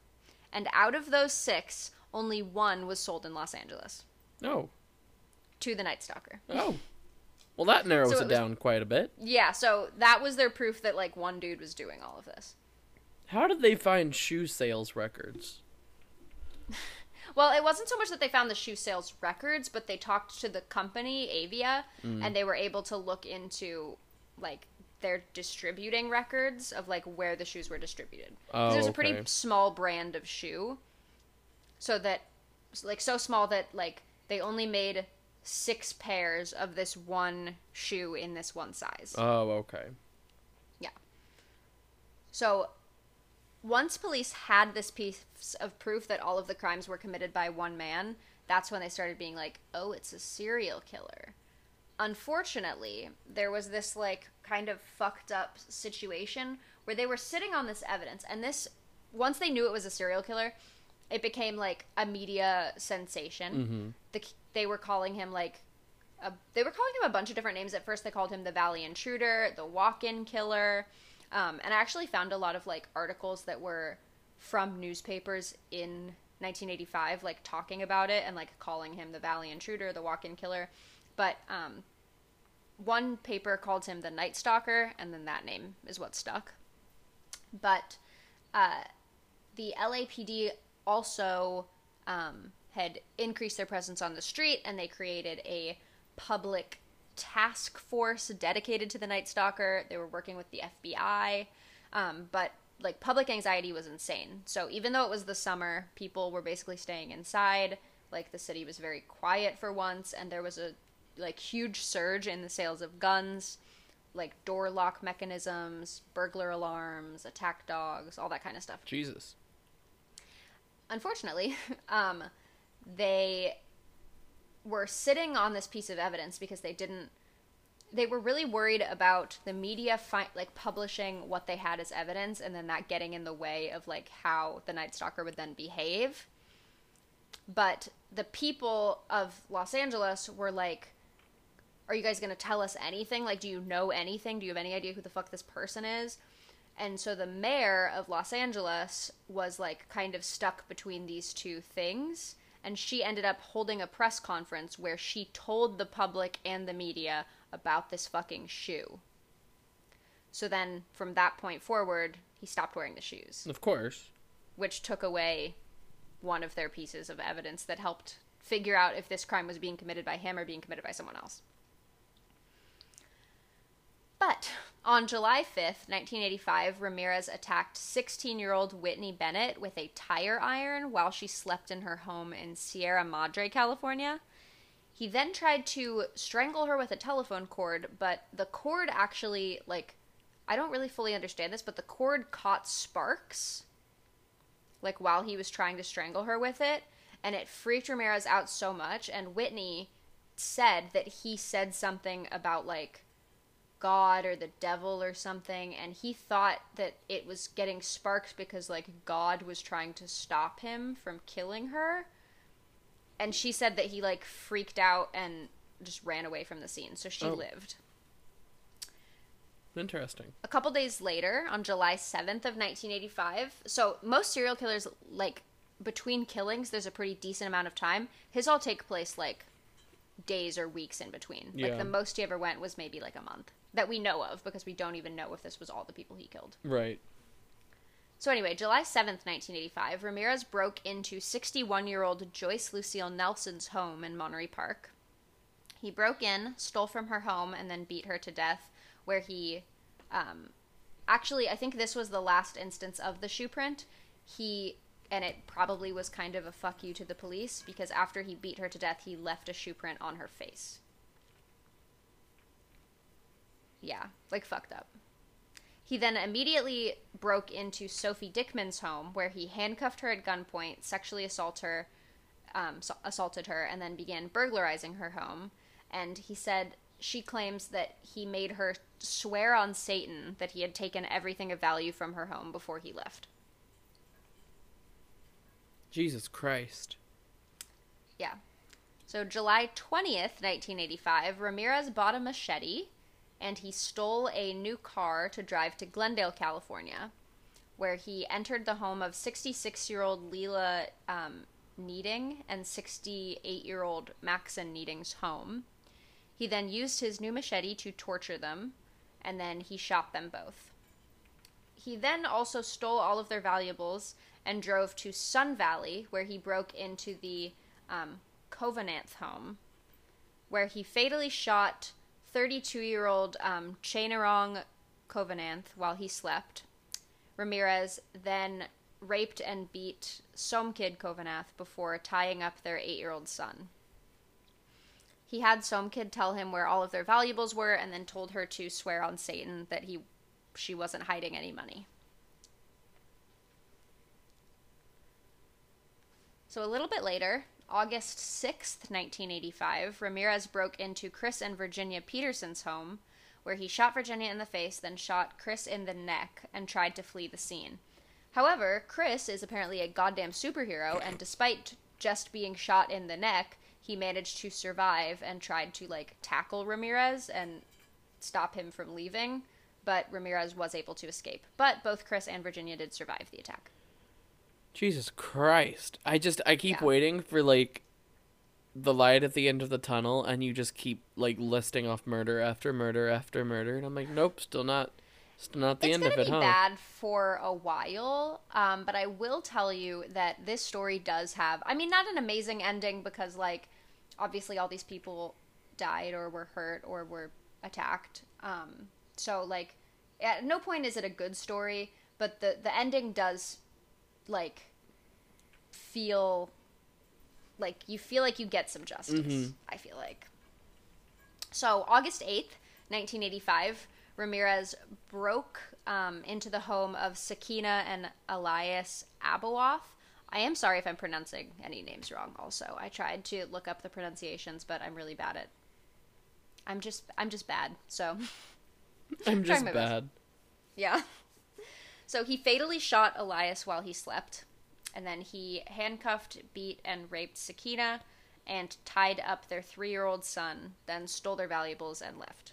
and out of those 6 only one was sold in Los Angeles Oh. to the Night Stalker. Oh. Well, that narrows So it, it was- down quite a bit. Yeah, so that was their proof that like one dude was doing all of this. How did they find shoe sales records? Well, it wasn't so much that they found the shoe sales records, but they talked to the company Avia, mm. and they were able to look into like their distributing records of like where the shoes were distributed. Oh, it was a pretty small brand of shoe, so that like so small that like they only made six pairs of this one shoe in this one size. Oh, okay. Yeah. So, once police had this piece of proof that all of the crimes were committed by one man, that's when they started being like, oh, it's a serial killer. Unfortunately, there was this, like, kind of fucked up situation where they were sitting on this evidence, and this, once they knew it was a serial killer, it became, like, a media sensation. Mm-hmm. The, they were calling him, like, a, they were calling him a bunch of different names. At first, they called him the Valley Intruder, the Walk-in Killer, um, and I actually found a lot of like articles that were from newspapers in 1985, like talking about it and like calling him the Valley Intruder, the Walk-in Killer. But um, one paper called him the Night Stalker, and then that name is what stuck. But uh, the LAPD also um, had increased their presence on the street, and they created a public task force dedicated to the Night Stalker. They were working with the FBI, um, but like public anxiety was insane. So even though it was the summer, people were basically staying inside. Like the city was very quiet for once, and there was a like huge surge in the sales of guns, like door lock mechanisms, burglar alarms, attack dogs, all that kind of stuff. Jesus. Unfortunately, um, they were sitting on this piece of evidence because they didn't they were really worried about the media fi- like publishing what they had as evidence and then that getting in the way of like how the night stalker would then behave. But the people of los angeles were like are you guys going to tell us anything? Like do you know anything? Do you have any idea who the fuck this person is and so the mayor of los angeles was like kind of stuck between these two things and she ended up holding a press conference where she told the public and the media about this fucking shoe. So then from that point forward, he stopped wearing the shoes, Of course. which took away one of their pieces of evidence that helped figure out if this crime was being committed by him or being committed by someone else. But on July 5th, 1985, Ramirez attacked 16 year old Whitney Bennett with a tire iron while she slept in her home in Sierra Madre, California. He then tried to strangle her with a telephone cord, but the cord actually, like, I don't really fully understand this, but the cord caught sparks, like, while he was trying to strangle her with it, and it freaked Ramirez out so much. And Whitney said that he said something about, like, God or the devil or something, and he thought that it was getting sparks because, like, God was trying to stop him from killing her and she said that he like freaked out and just ran away from the scene so she Oh. lived Interesting. a couple days later on july 7th of 1985 so most serial killers like between killings there's a pretty decent amount of time his all take place like days or weeks in between like Yeah. the most he ever went was maybe like a month that we know of because we don't even know if this was all the people he killed Right. So anyway, July 7th, 1985, Ramirez broke into 61-year-old Joyce Lucille Nelson's home in Monterey Park. He broke in, stole from her home, and then beat her to death, where he um, actually, I think this was the last instance of the shoe print. He and it probably was kind of a fuck you to the police because after he beat her to death, he left a shoe print on her face. Yeah, like fucked up. He then immediately broke into Sophie Dickman's home, where he handcuffed her at gunpoint, sexually assault her, um, so- assaulted her, and then began burglarizing her home. And he said she claims that he made her swear on Satan that he had taken everything of value from her home before he left. Jesus Christ. Yeah. So July 20th, 1985, Ramirez bought a machete and he stole a new car to drive to Glendale, California, where he entered the home of 66 year old Leela um, Kneiding and 68 year old Maxson Kneiding's home. He then used his new machete to torture them, and then he shot them both. He then also stole all of their valuables and drove to Sun Valley, where he broke into the um, Khovananth home, where he fatally shot 32 year old um, Chainarong Khovananth while he slept. Ramirez then raped and beat Somkid Khovananth before tying up their eight year old son. He had Somkid tell him where all of their valuables were and then told her to swear on Satan that he she wasn't hiding any money. So a little bit later, August 6th, 1985, Ramirez broke into Chris and Virginia Petersen's home, where he shot Virginia in the face, then shot Chris in the neck, and tried to flee the scene. However, Chris is apparently a goddamn superhero, and despite just being shot in the neck, he managed to survive and tried to like tackle Ramirez and stop him from leaving, but Ramirez was able to escape. But both Chris and Virginia did survive the attack. Jesus Christ. I just I keep Yeah. waiting for like the light at the end of the tunnel and you just keep like listing off murder after murder after murder and I'm like nope, still not still not the it's end of it, be huh? bad for a while, um, but I will tell you that this story does have. I mean, not an amazing ending because, like, obviously all these people died or were hurt or were attacked. Um, so, like, at no point is it a good story, but the the ending does, like, feel like you feel like you get some justice. Mhm. I feel like. So, August 8th, 1985, Ramirez broke um, into the home of Sakina and Elias Abawoff. I am sorry if I'm pronouncing any names wrong also. I tried to look up the pronunciations, but I'm really bad at I'm just I'm just bad. So, I'm just my best. bad. yeah. So he fatally shot Elias while he slept, and then he handcuffed, beat, and raped Sakina, and tied up their three-year-old son. Then stole their valuables and left.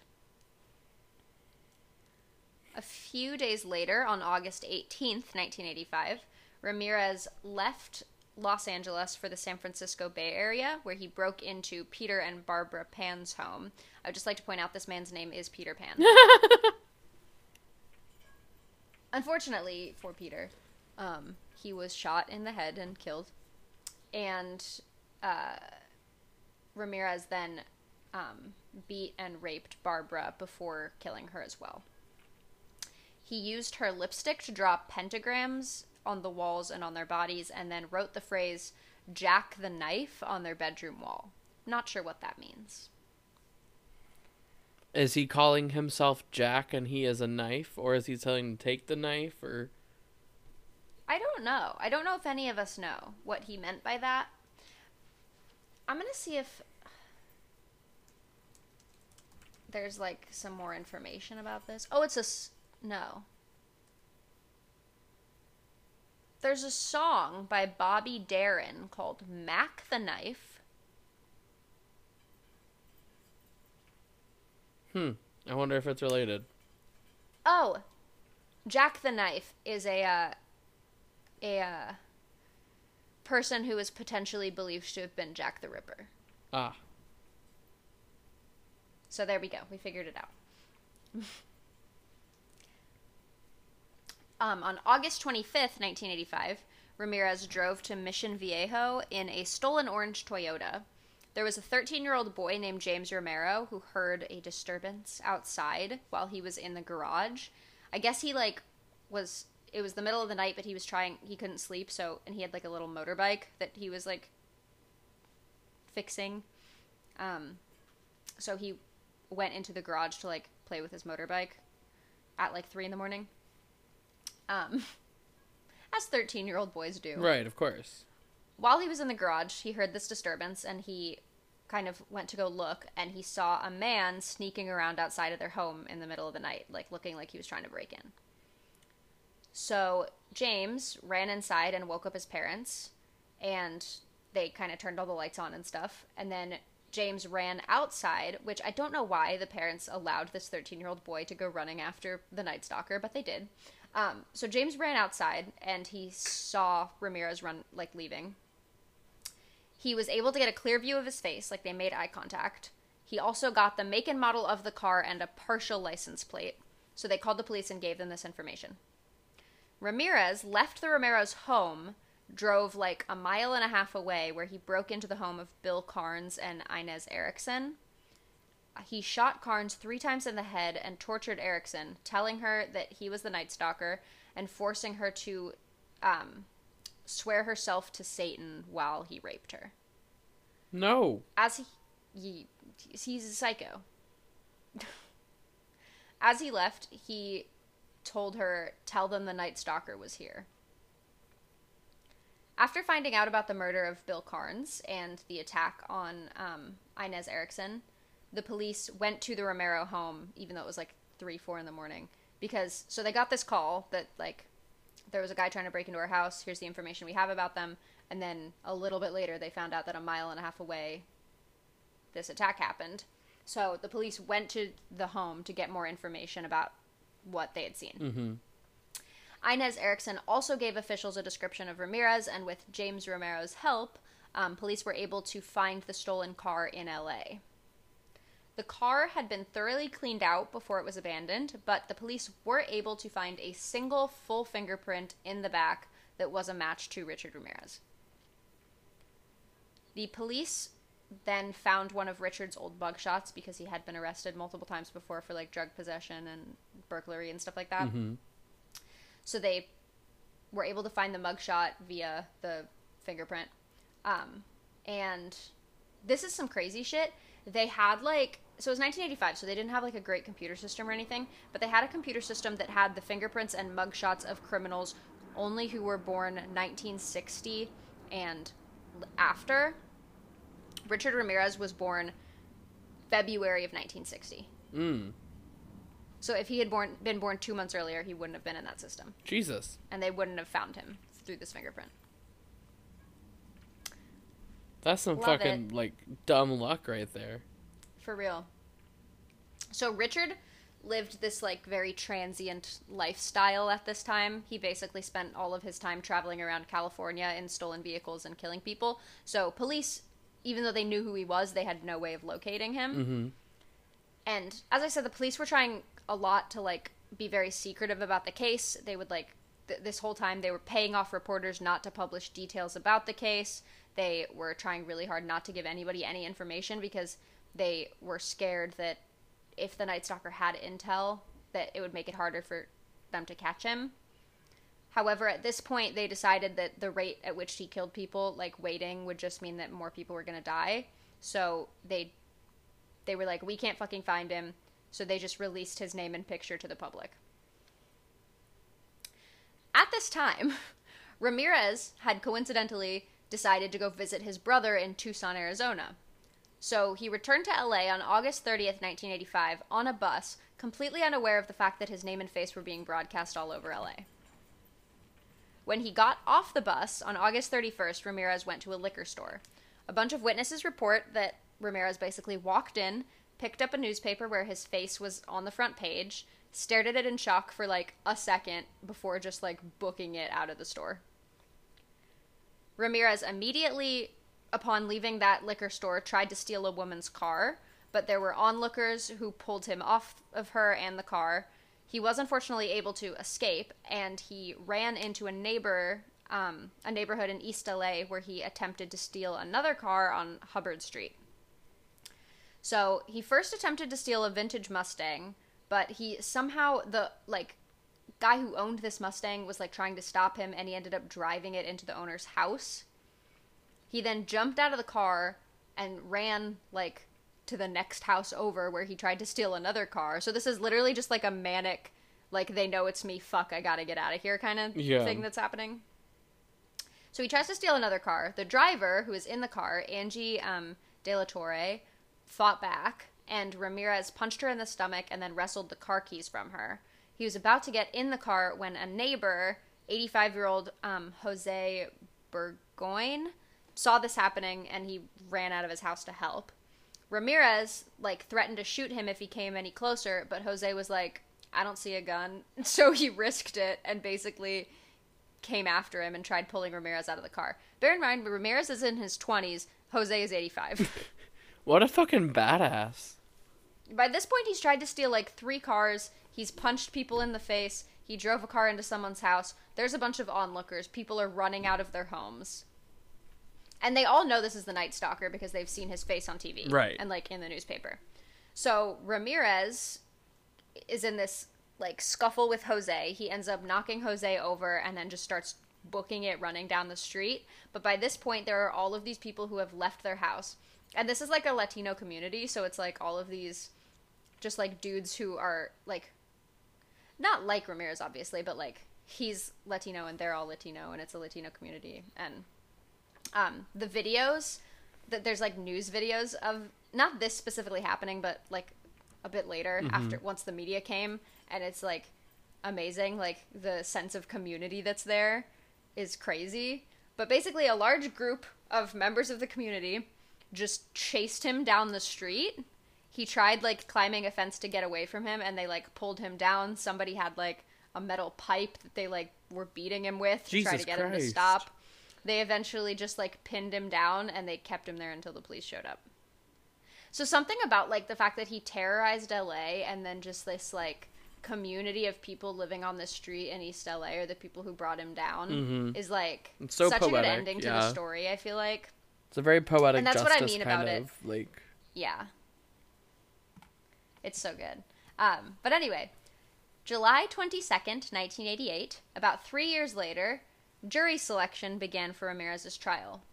A few days later, on August 18th, 1985, Ramirez left Los Angeles for the San Francisco Bay Area, where he broke into Peter and Barbara Pan's home. I would just like to point out this man's name is Peter Pan. Unfortunately for Peter, um, he was shot in the head and killed. And uh, Ramirez then um, beat and raped Barbara before killing her as well. He used her lipstick to draw pentagrams on the walls and on their bodies, and then wrote the phrase Jack the Knife on their bedroom wall. Not sure what that means. Is he calling himself Jack and he is a knife or is he telling him to take the knife or I don't know. I don't know if any of us know what he meant by that. I'm going to see if there's like some more information about this. Oh, it's a no. There's a song by Bobby Darin called Mac the Knife. Hmm. I wonder if it's related. Oh, Jack the Knife is a uh, a uh, person who is potentially believed to have been Jack the Ripper. Ah. So there we go. We figured it out. um, on August 25th, 1985, Ramirez drove to Mission Viejo in a stolen orange Toyota. There was a 13 year old boy named James Romero who heard a disturbance outside while he was in the garage. I guess he, like, was. It was the middle of the night, but he was trying. He couldn't sleep, so. And he had, like, a little motorbike that he was, like, fixing. Um, so he went into the garage to like play with his motorbike at like three in the morning. Um, as thirteen-year-old boys do. Right, of course. While he was in the garage, he heard this disturbance and he kind of went to go look and he saw a man sneaking around outside of their home in the middle of the night, like looking like he was trying to break in. So James ran inside and woke up his parents, and they kind of turned all the lights on and stuff. And then James ran outside, which I don't know why the parents allowed this 13 year old boy to go running after the Night Stalker, but they did. Um, so James ran outside and he saw Ramirez run, like, leaving. He was able to get a clear view of his face, like, they made eye contact. He also got the make and model of the car and a partial license plate. So they called the police and gave them this information. Ramirez left the Romero's home, drove like a mile and a half away, where he broke into the home of Bill Carnes and Inez Erickson. He shot Carnes three times in the head and tortured Erickson, telling her that he was the Night Stalker and forcing her to um, swear herself to Satan while he raped her. No. As he, he he's a psycho. As he left, he told her, "Tell them the Night Stalker was here." After finding out about the murder of Bill Carnes and the attack on um, Inez Erickson, the police went to the Romero home, even though it was like three, four in the morning, because so they got this call that like there was a guy trying to break into our house. Here's the information we have about them, and then a little bit later, they found out that a mile and a half away, this attack happened. So the police went to the home to get more information about what they had seen. Mm-hmm. Inez Erickson also gave officials a description of Ramirez, and with James Romero's help, um, police were able to find the stolen car in LA. The car had been thoroughly cleaned out before it was abandoned, but the police were able to find a single full fingerprint in the back that was a match to Richard Ramirez. The police then found one of Richard's old mugshots because he had been arrested multiple times before for like drug possession and burglary and stuff like that. Mm-hmm. So they were able to find the mugshot via the fingerprint. Um, and this is some crazy shit. They had like so it was 1985, so they didn't have like a great computer system or anything, but they had a computer system that had the fingerprints and mugshots of criminals only who were born 1960 and after. Richard Ramirez was born February of 1960. Mm. So if he had born been born 2 months earlier, he wouldn't have been in that system Jesus. and they wouldn't have found him through this fingerprint. That's some Love fucking like dumb luck right there. For real. So Richard lived this like very transient lifestyle at this time. He basically spent all of his time traveling around California in stolen vehicles and killing people. So police, even though they knew who he was, they had no way of locating him. Mm-hmm. And as I said, the police were trying a lot to like be very secretive about the case. They would like th- this whole time they were paying off reporters not to publish details about the case. They were trying really hard not to give anybody any information because they were scared that if the Night Stalker had intel, that it would make it harder for them to catch him. However, at this point, they decided that the rate at which he killed people, like waiting, would just mean that more people were to die. So they they were like, we can't fucking find him. So they just released his name and picture to the public. At this time, Ramirez had coincidentally decided to go visit his brother in Tucson, Arizona. So he returned to LA on August 30th, 1985, on a bus, completely unaware of the fact that his name and face were being broadcast all over LA. When he got off the bus on August 31st, Ramirez went to a liquor store. A bunch of witnesses report that Ramirez basically walked in, picked up a newspaper where his face was on the front page, stared at it in shock for like a second before just like booking it out of the store. Ramirez immediately, upon leaving that liquor store, tried to steal a woman's car, but there were onlookers who pulled him off of her and the car. He was unfortunately able to escape, and he ran into a neighbor, um, a neighborhood in East LA, where he attempted to steal another car on Hubbard Street. So he first attempted to steal a vintage Mustang, but he somehow the like guy who owned this Mustang was like trying to stop him and he ended up driving it into the owner's house. He then jumped out of the car and ran like to the next house over where he tried to steal another car. So this is literally just like a manic like they know it's me, fuck, I got to get out of here kind of Yeah. thing that's happening. So he tries to steal another car. The driver, who is in the car, Angie um, De La Torre, fought back, and Ramirez punched her in the stomach and then wrestled the car keys from her. He was about to get in the car when a neighbor, 85 year old um, Jose Burgoin, saw this happening and he ran out of his house to help. Ramirez like threatened to shoot him if he came any closer, but Jose was like, "I don't see a gun," so he risked it and basically came after him and tried pulling Ramirez out of the car. Bear in mind, Ramirez is in his 20s. Jose is 85. What a fucking badass. By this point, he's tried to steal like three cars. He's punched people in the face. He drove a car into someone's house. There's a bunch of onlookers. People are running out of their homes. And they all know this is the Night Stalker because they've seen his face on TV. Right. And like in the newspaper. So Ramirez is in this like scuffle with Jose. He ends up knocking Jose over and then just starts booking it running down the street. But by this point, there are all of these people who have left their house. And this is like a Latino community, so it's like all of these just like dudes who are like not like Ramirez obviously, but like he's Latino and they're all Latino and it's a Latino community and um the videos that there's like news videos of not this specifically happening but like a bit later after once the media came and it's like amazing like the sense of community that's there is crazy but basically a large group of members of the community just chased him down the street. He tried like climbing a fence to get away from him and they like pulled him down. Somebody had like a metal pipe that they like were beating him with to try to get him to stop. They eventually just like pinned him down and they kept him there until the police showed up. So something about like the fact that he terrorized LA and then just this like community of people living on the street in East LA or the people who brought him down is like Mm-hmm. So such a good poetic, ending to the story, I feel like. It's a very poetic And that's what I mean about it. like Yeah. It's so good. Um, but anyway, July 22nd, 1988, about three years later, jury selection began for Ramirez's trial.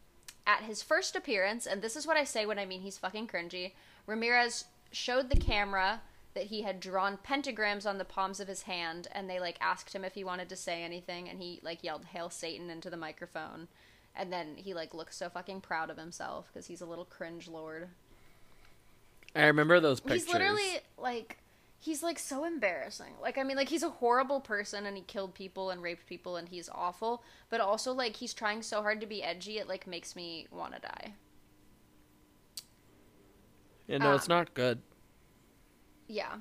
At his first appearance, and this is what I say when I mean he's fucking cringy, Ramirez showed the camera that he had drawn pentagrams on the palms of his hand, and they like asked him if he wanted to say anything, and he like yelled "Hail Satan" into the microphone, and then he like looked so fucking proud of himself because he's a little cringe lord. I remember those pictures. He's literally like he's like so embarrassing. Like I mean like he's a horrible person and he killed people and raped people and he's awful, but also like he's trying so hard to be edgy it like makes me want to die. Yeah, no, it's um, not good. Yeah.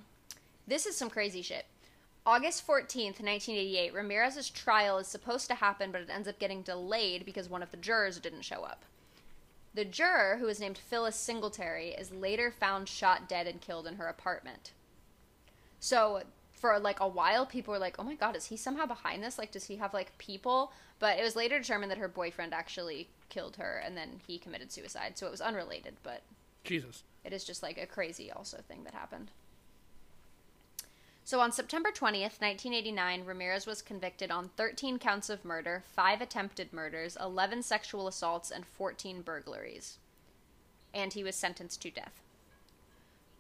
This is some crazy shit. August 14th, 1988, Ramirez's trial is supposed to happen, but it ends up getting delayed because one of the jurors didn't show up. The juror, who is named Phyllis Singletary, is later found shot dead and killed in her apartment. So, for like a while, people were like, oh my god, is he somehow behind this? Like, does he have like people? But it was later determined that her boyfriend actually killed her and then he committed suicide. So it was unrelated, but Jesus. it is just like a crazy also thing that happened. So on September 20th, 1989, Ramirez was convicted on 13 counts of murder, 5 attempted murders, 11 sexual assaults, and 14 burglaries. And he was sentenced to death.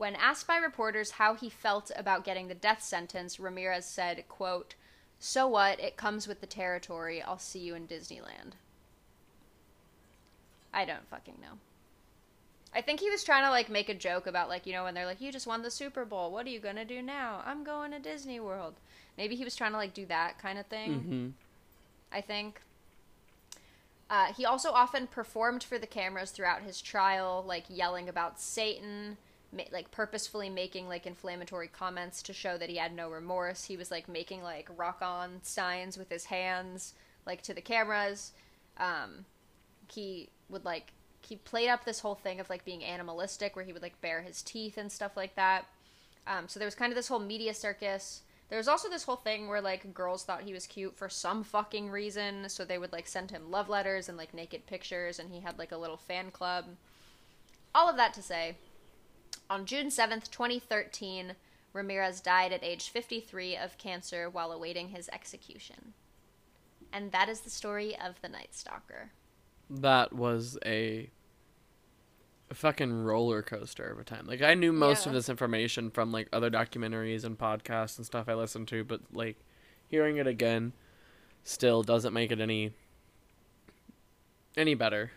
When asked by reporters how he felt about getting the death sentence, Ramirez said, quote, "So what? It comes with the territory. I'll see you in Disneyland." I don't fucking know. I think he was trying to like make a joke about like you know when they're like you just won the Super Bowl what are you gonna do now I'm going to Disney World maybe he was trying to like do that kind of thing hmm I think uh, he also often performed for the cameras throughout his trial like yelling about Satan like purposefully making like inflammatory comments to show that he had no remorse. He was like making like rock on signs with his hands like to the cameras. Um, he would like he played up this whole thing of like being animalistic where he would like bare his teeth and stuff like that. Um, so there was kind of this whole media circus. There was also this whole thing where like girls thought he was cute for some fucking reason. So they would like send him love letters and like naked pictures and he had like a little fan club. All of that to say on june 7th 2013 ramirez died at age 53 of cancer while awaiting his execution and that is the story of the night stalker That was a fucking roller coaster of a time. Like I knew most of this information from like other documentaries and podcasts and stuff I listened to, but like hearing it again still doesn't make it any any better.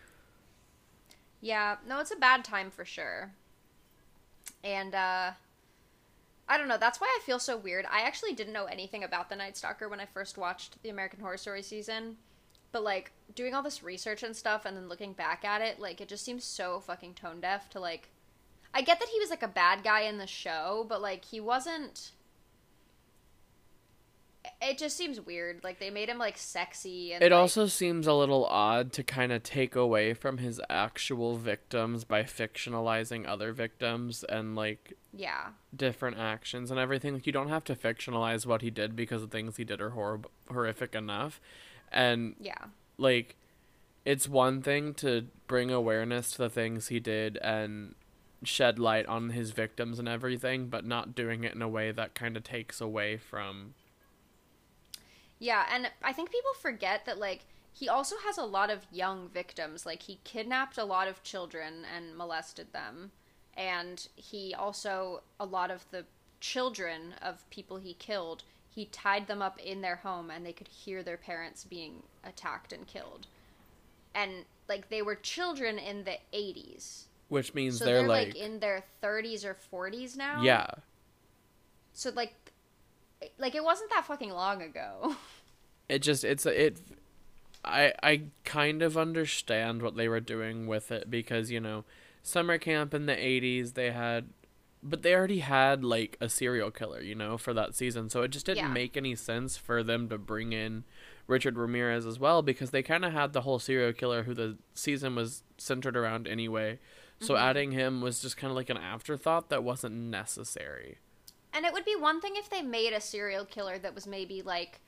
Yeah, no, it's a bad time for sure. And uh I don't know, that's why I feel so weird. I actually didn't know anything about the Night Stalker when I first watched the American Horror Story season. But like doing all this research and stuff and then looking back at it, like it just seems so fucking tone deaf to like I get that he was like a bad guy in the show, but like he wasn't it just seems weird. Like they made him like sexy and It like- also seems a little odd to kind of take away from his actual victims by fictionalizing other victims and like yeah. different actions and everything. Like you don't have to fictionalize what he did because the things he did are horrible, horrific enough. And Yeah. like it's one thing to bring awareness to the things he did and shed light on his victims and everything, but not doing it in a way that kind of takes away from Yeah, and I think people forget that like he also has a lot of young victims. Like he kidnapped a lot of children and molested them. And he also a lot of the children of people he killed, he tied them up in their home and they could hear their parents being attacked and killed. And like they were children in the 80s. which means So they're, they're, like, like in their 30s or 40s now. yeah. So like like it wasn't that fucking long ago. it just it's it i i kind of understand what they were doing with it because you know summer camp in the 80s they had but they already had like a serial killer, you know, for that season. So it just didn't Yeah. make any sense for them to bring in Richard Ramirez as well because they kind of had the whole serial killer who the season was centered around anyway. So Mm-hmm. adding him was just kind of like an afterthought that wasn't necessary. And it would be one thing if they made a serial killer that was maybe like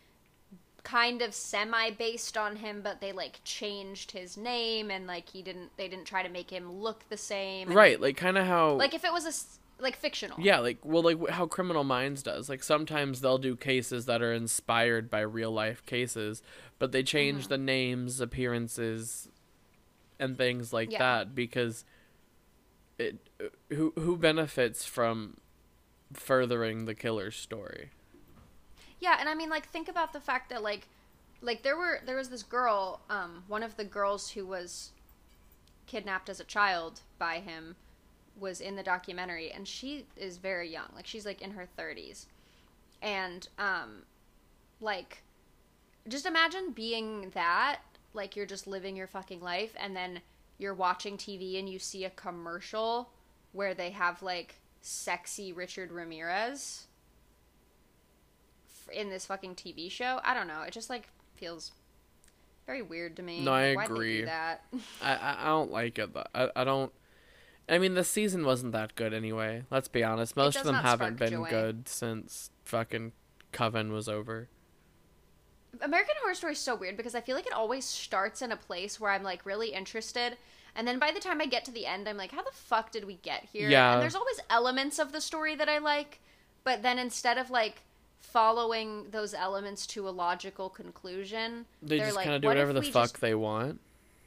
kind of semi based on him, but they like changed his name and like he didn't they didn't try to make him look the same. Right, like kind of how Like if it was a like fictional. Yeah, like well, like how Criminal Minds does. Like sometimes they'll do cases that are inspired by real life cases, but they change Mm-hmm. the names, appearances, and things like Yeah. that because it who who benefits from furthering the killer's story. Yeah, and I mean like think about the fact that like like there were there was this girl, um one of the girls who was kidnapped as a child by him was in the documentary and she is very young. Like she's like in her 30s. And um like just imagine being that like you're just living your fucking life and then you're watching TV and you see a commercial where they have like sexy Richard Ramirez in this fucking TV show. I don't know. It just like feels very weird to me. No, I Why'd agree. that? I I, don't like it. I I don't. I mean, the season wasn't that good anyway. Let's be honest. Most of them haven't been joy. good since fucking Coven was over. American Horror Story is so weird because I feel like it always starts in a place where I'm like really interested, and then by the time I get to the end, I'm like, how the fuck did we get here? Yeah. And there's always elements of the story that I like, but then instead of like following those elements to a logical conclusion, They they're just like, kind of do whatever the fuck just-" they want.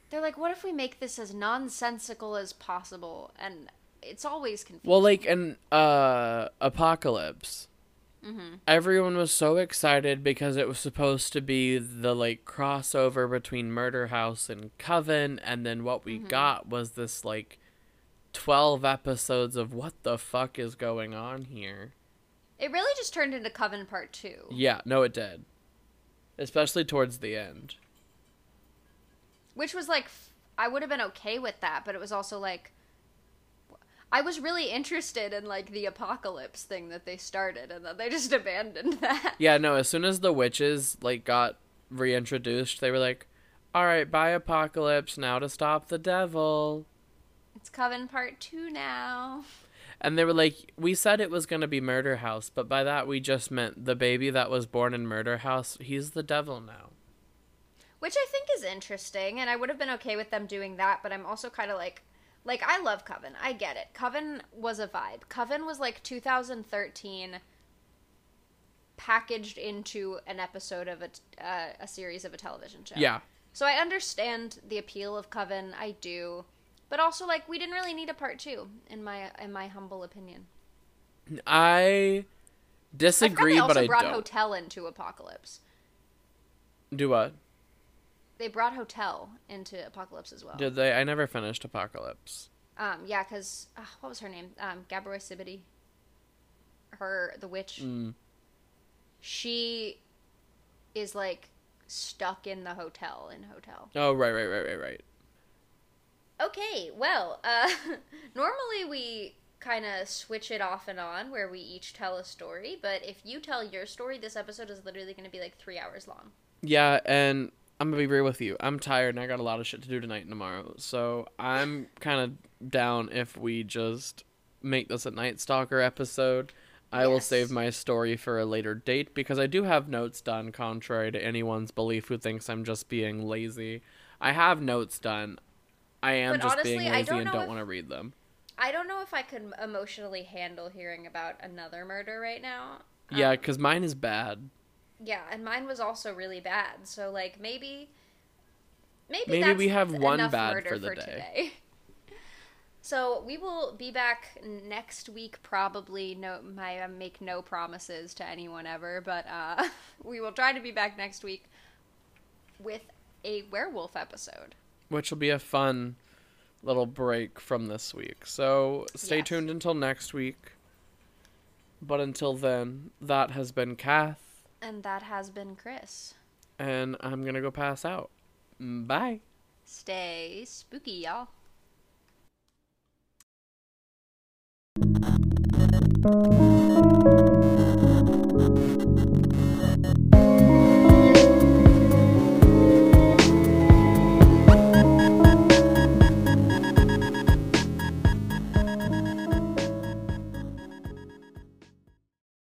They're like, what if we make this as nonsensical as possible? And it's always confusing. Well, like an uh Apocalypse, Mm-hmm. everyone was so excited because it was supposed to be the like crossover between Murder House and Coven, and then what Mm-hmm. we got was this like twelve episodes of what the fuck is going on here. it really just turned into Coven Part Two. Yeah, no, it did, especially towards the end. which was like f- I would have been okay with that, but it was also like I was really interested in like the apocalypse thing that they started, and then they just abandoned that. Yeah, no, as soon as the witches like got reintroduced, they were like, "All right, bye Apocalypse, now to stop the devil." It's Coven Part Two now. And they were like, we said it was going to be Murder House, but by that we just meant the baby that was born in Murder House, he's the devil now. Which I think is interesting, and I would have been okay with them doing that, but I'm also kind of like, like, I love Coven. I get it. Coven was a vibe. Coven was like 2013 packaged into an episode of a, uh, a series of a television show. Yeah. So I understand the appeal of Coven, I do. But also like we didn't really need a part 2 in my in my humble opinion. I I disagree, also but I brought don't. Hotel into Apocalypse. Do what? They brought Hotel into Apocalypse as well. Did they? I never finished Apocalypse. Um, yeah, because uh, what was her name? Um, Gabrielle Sidibe. Her the witch. Mm. She is like stuck in the hotel in Hotel. Oh, right, right, right, right, right. Okay, well, uh, normally we kind of switch it off and on where we each tell a story, but if you tell your story, this episode is literally going to be like three hours long. Yeah, and I'm gonna be real with you. I'm tired and I got a lot of shit to do tonight and tomorrow. So I'm kind of down if we just make this a Night Stalker episode. I will Yes. save my story for a later date because I do have notes done, contrary to anyone's belief who thinks I'm just being lazy. I have notes done. I am But just honestly, being lazy don't and don't if- want to read them. I don't know if I could emotionally handle hearing about another murder right now. Yeah, Um, because mine is bad. Yeah, and mine was also really bad. So like maybe, maybe Maybe we have one bad for the day. today. So we will be back next week, probably. No, I make no promises to anyone ever, but uh, we will try to be back next week with a werewolf episode. which will be a fun little break from this week. So stay Yes. tuned until next week. But until then, that has been Kath, and that has been Chris. And I'm going to go pass out. Bye. Stay spooky, y'all. Thank you.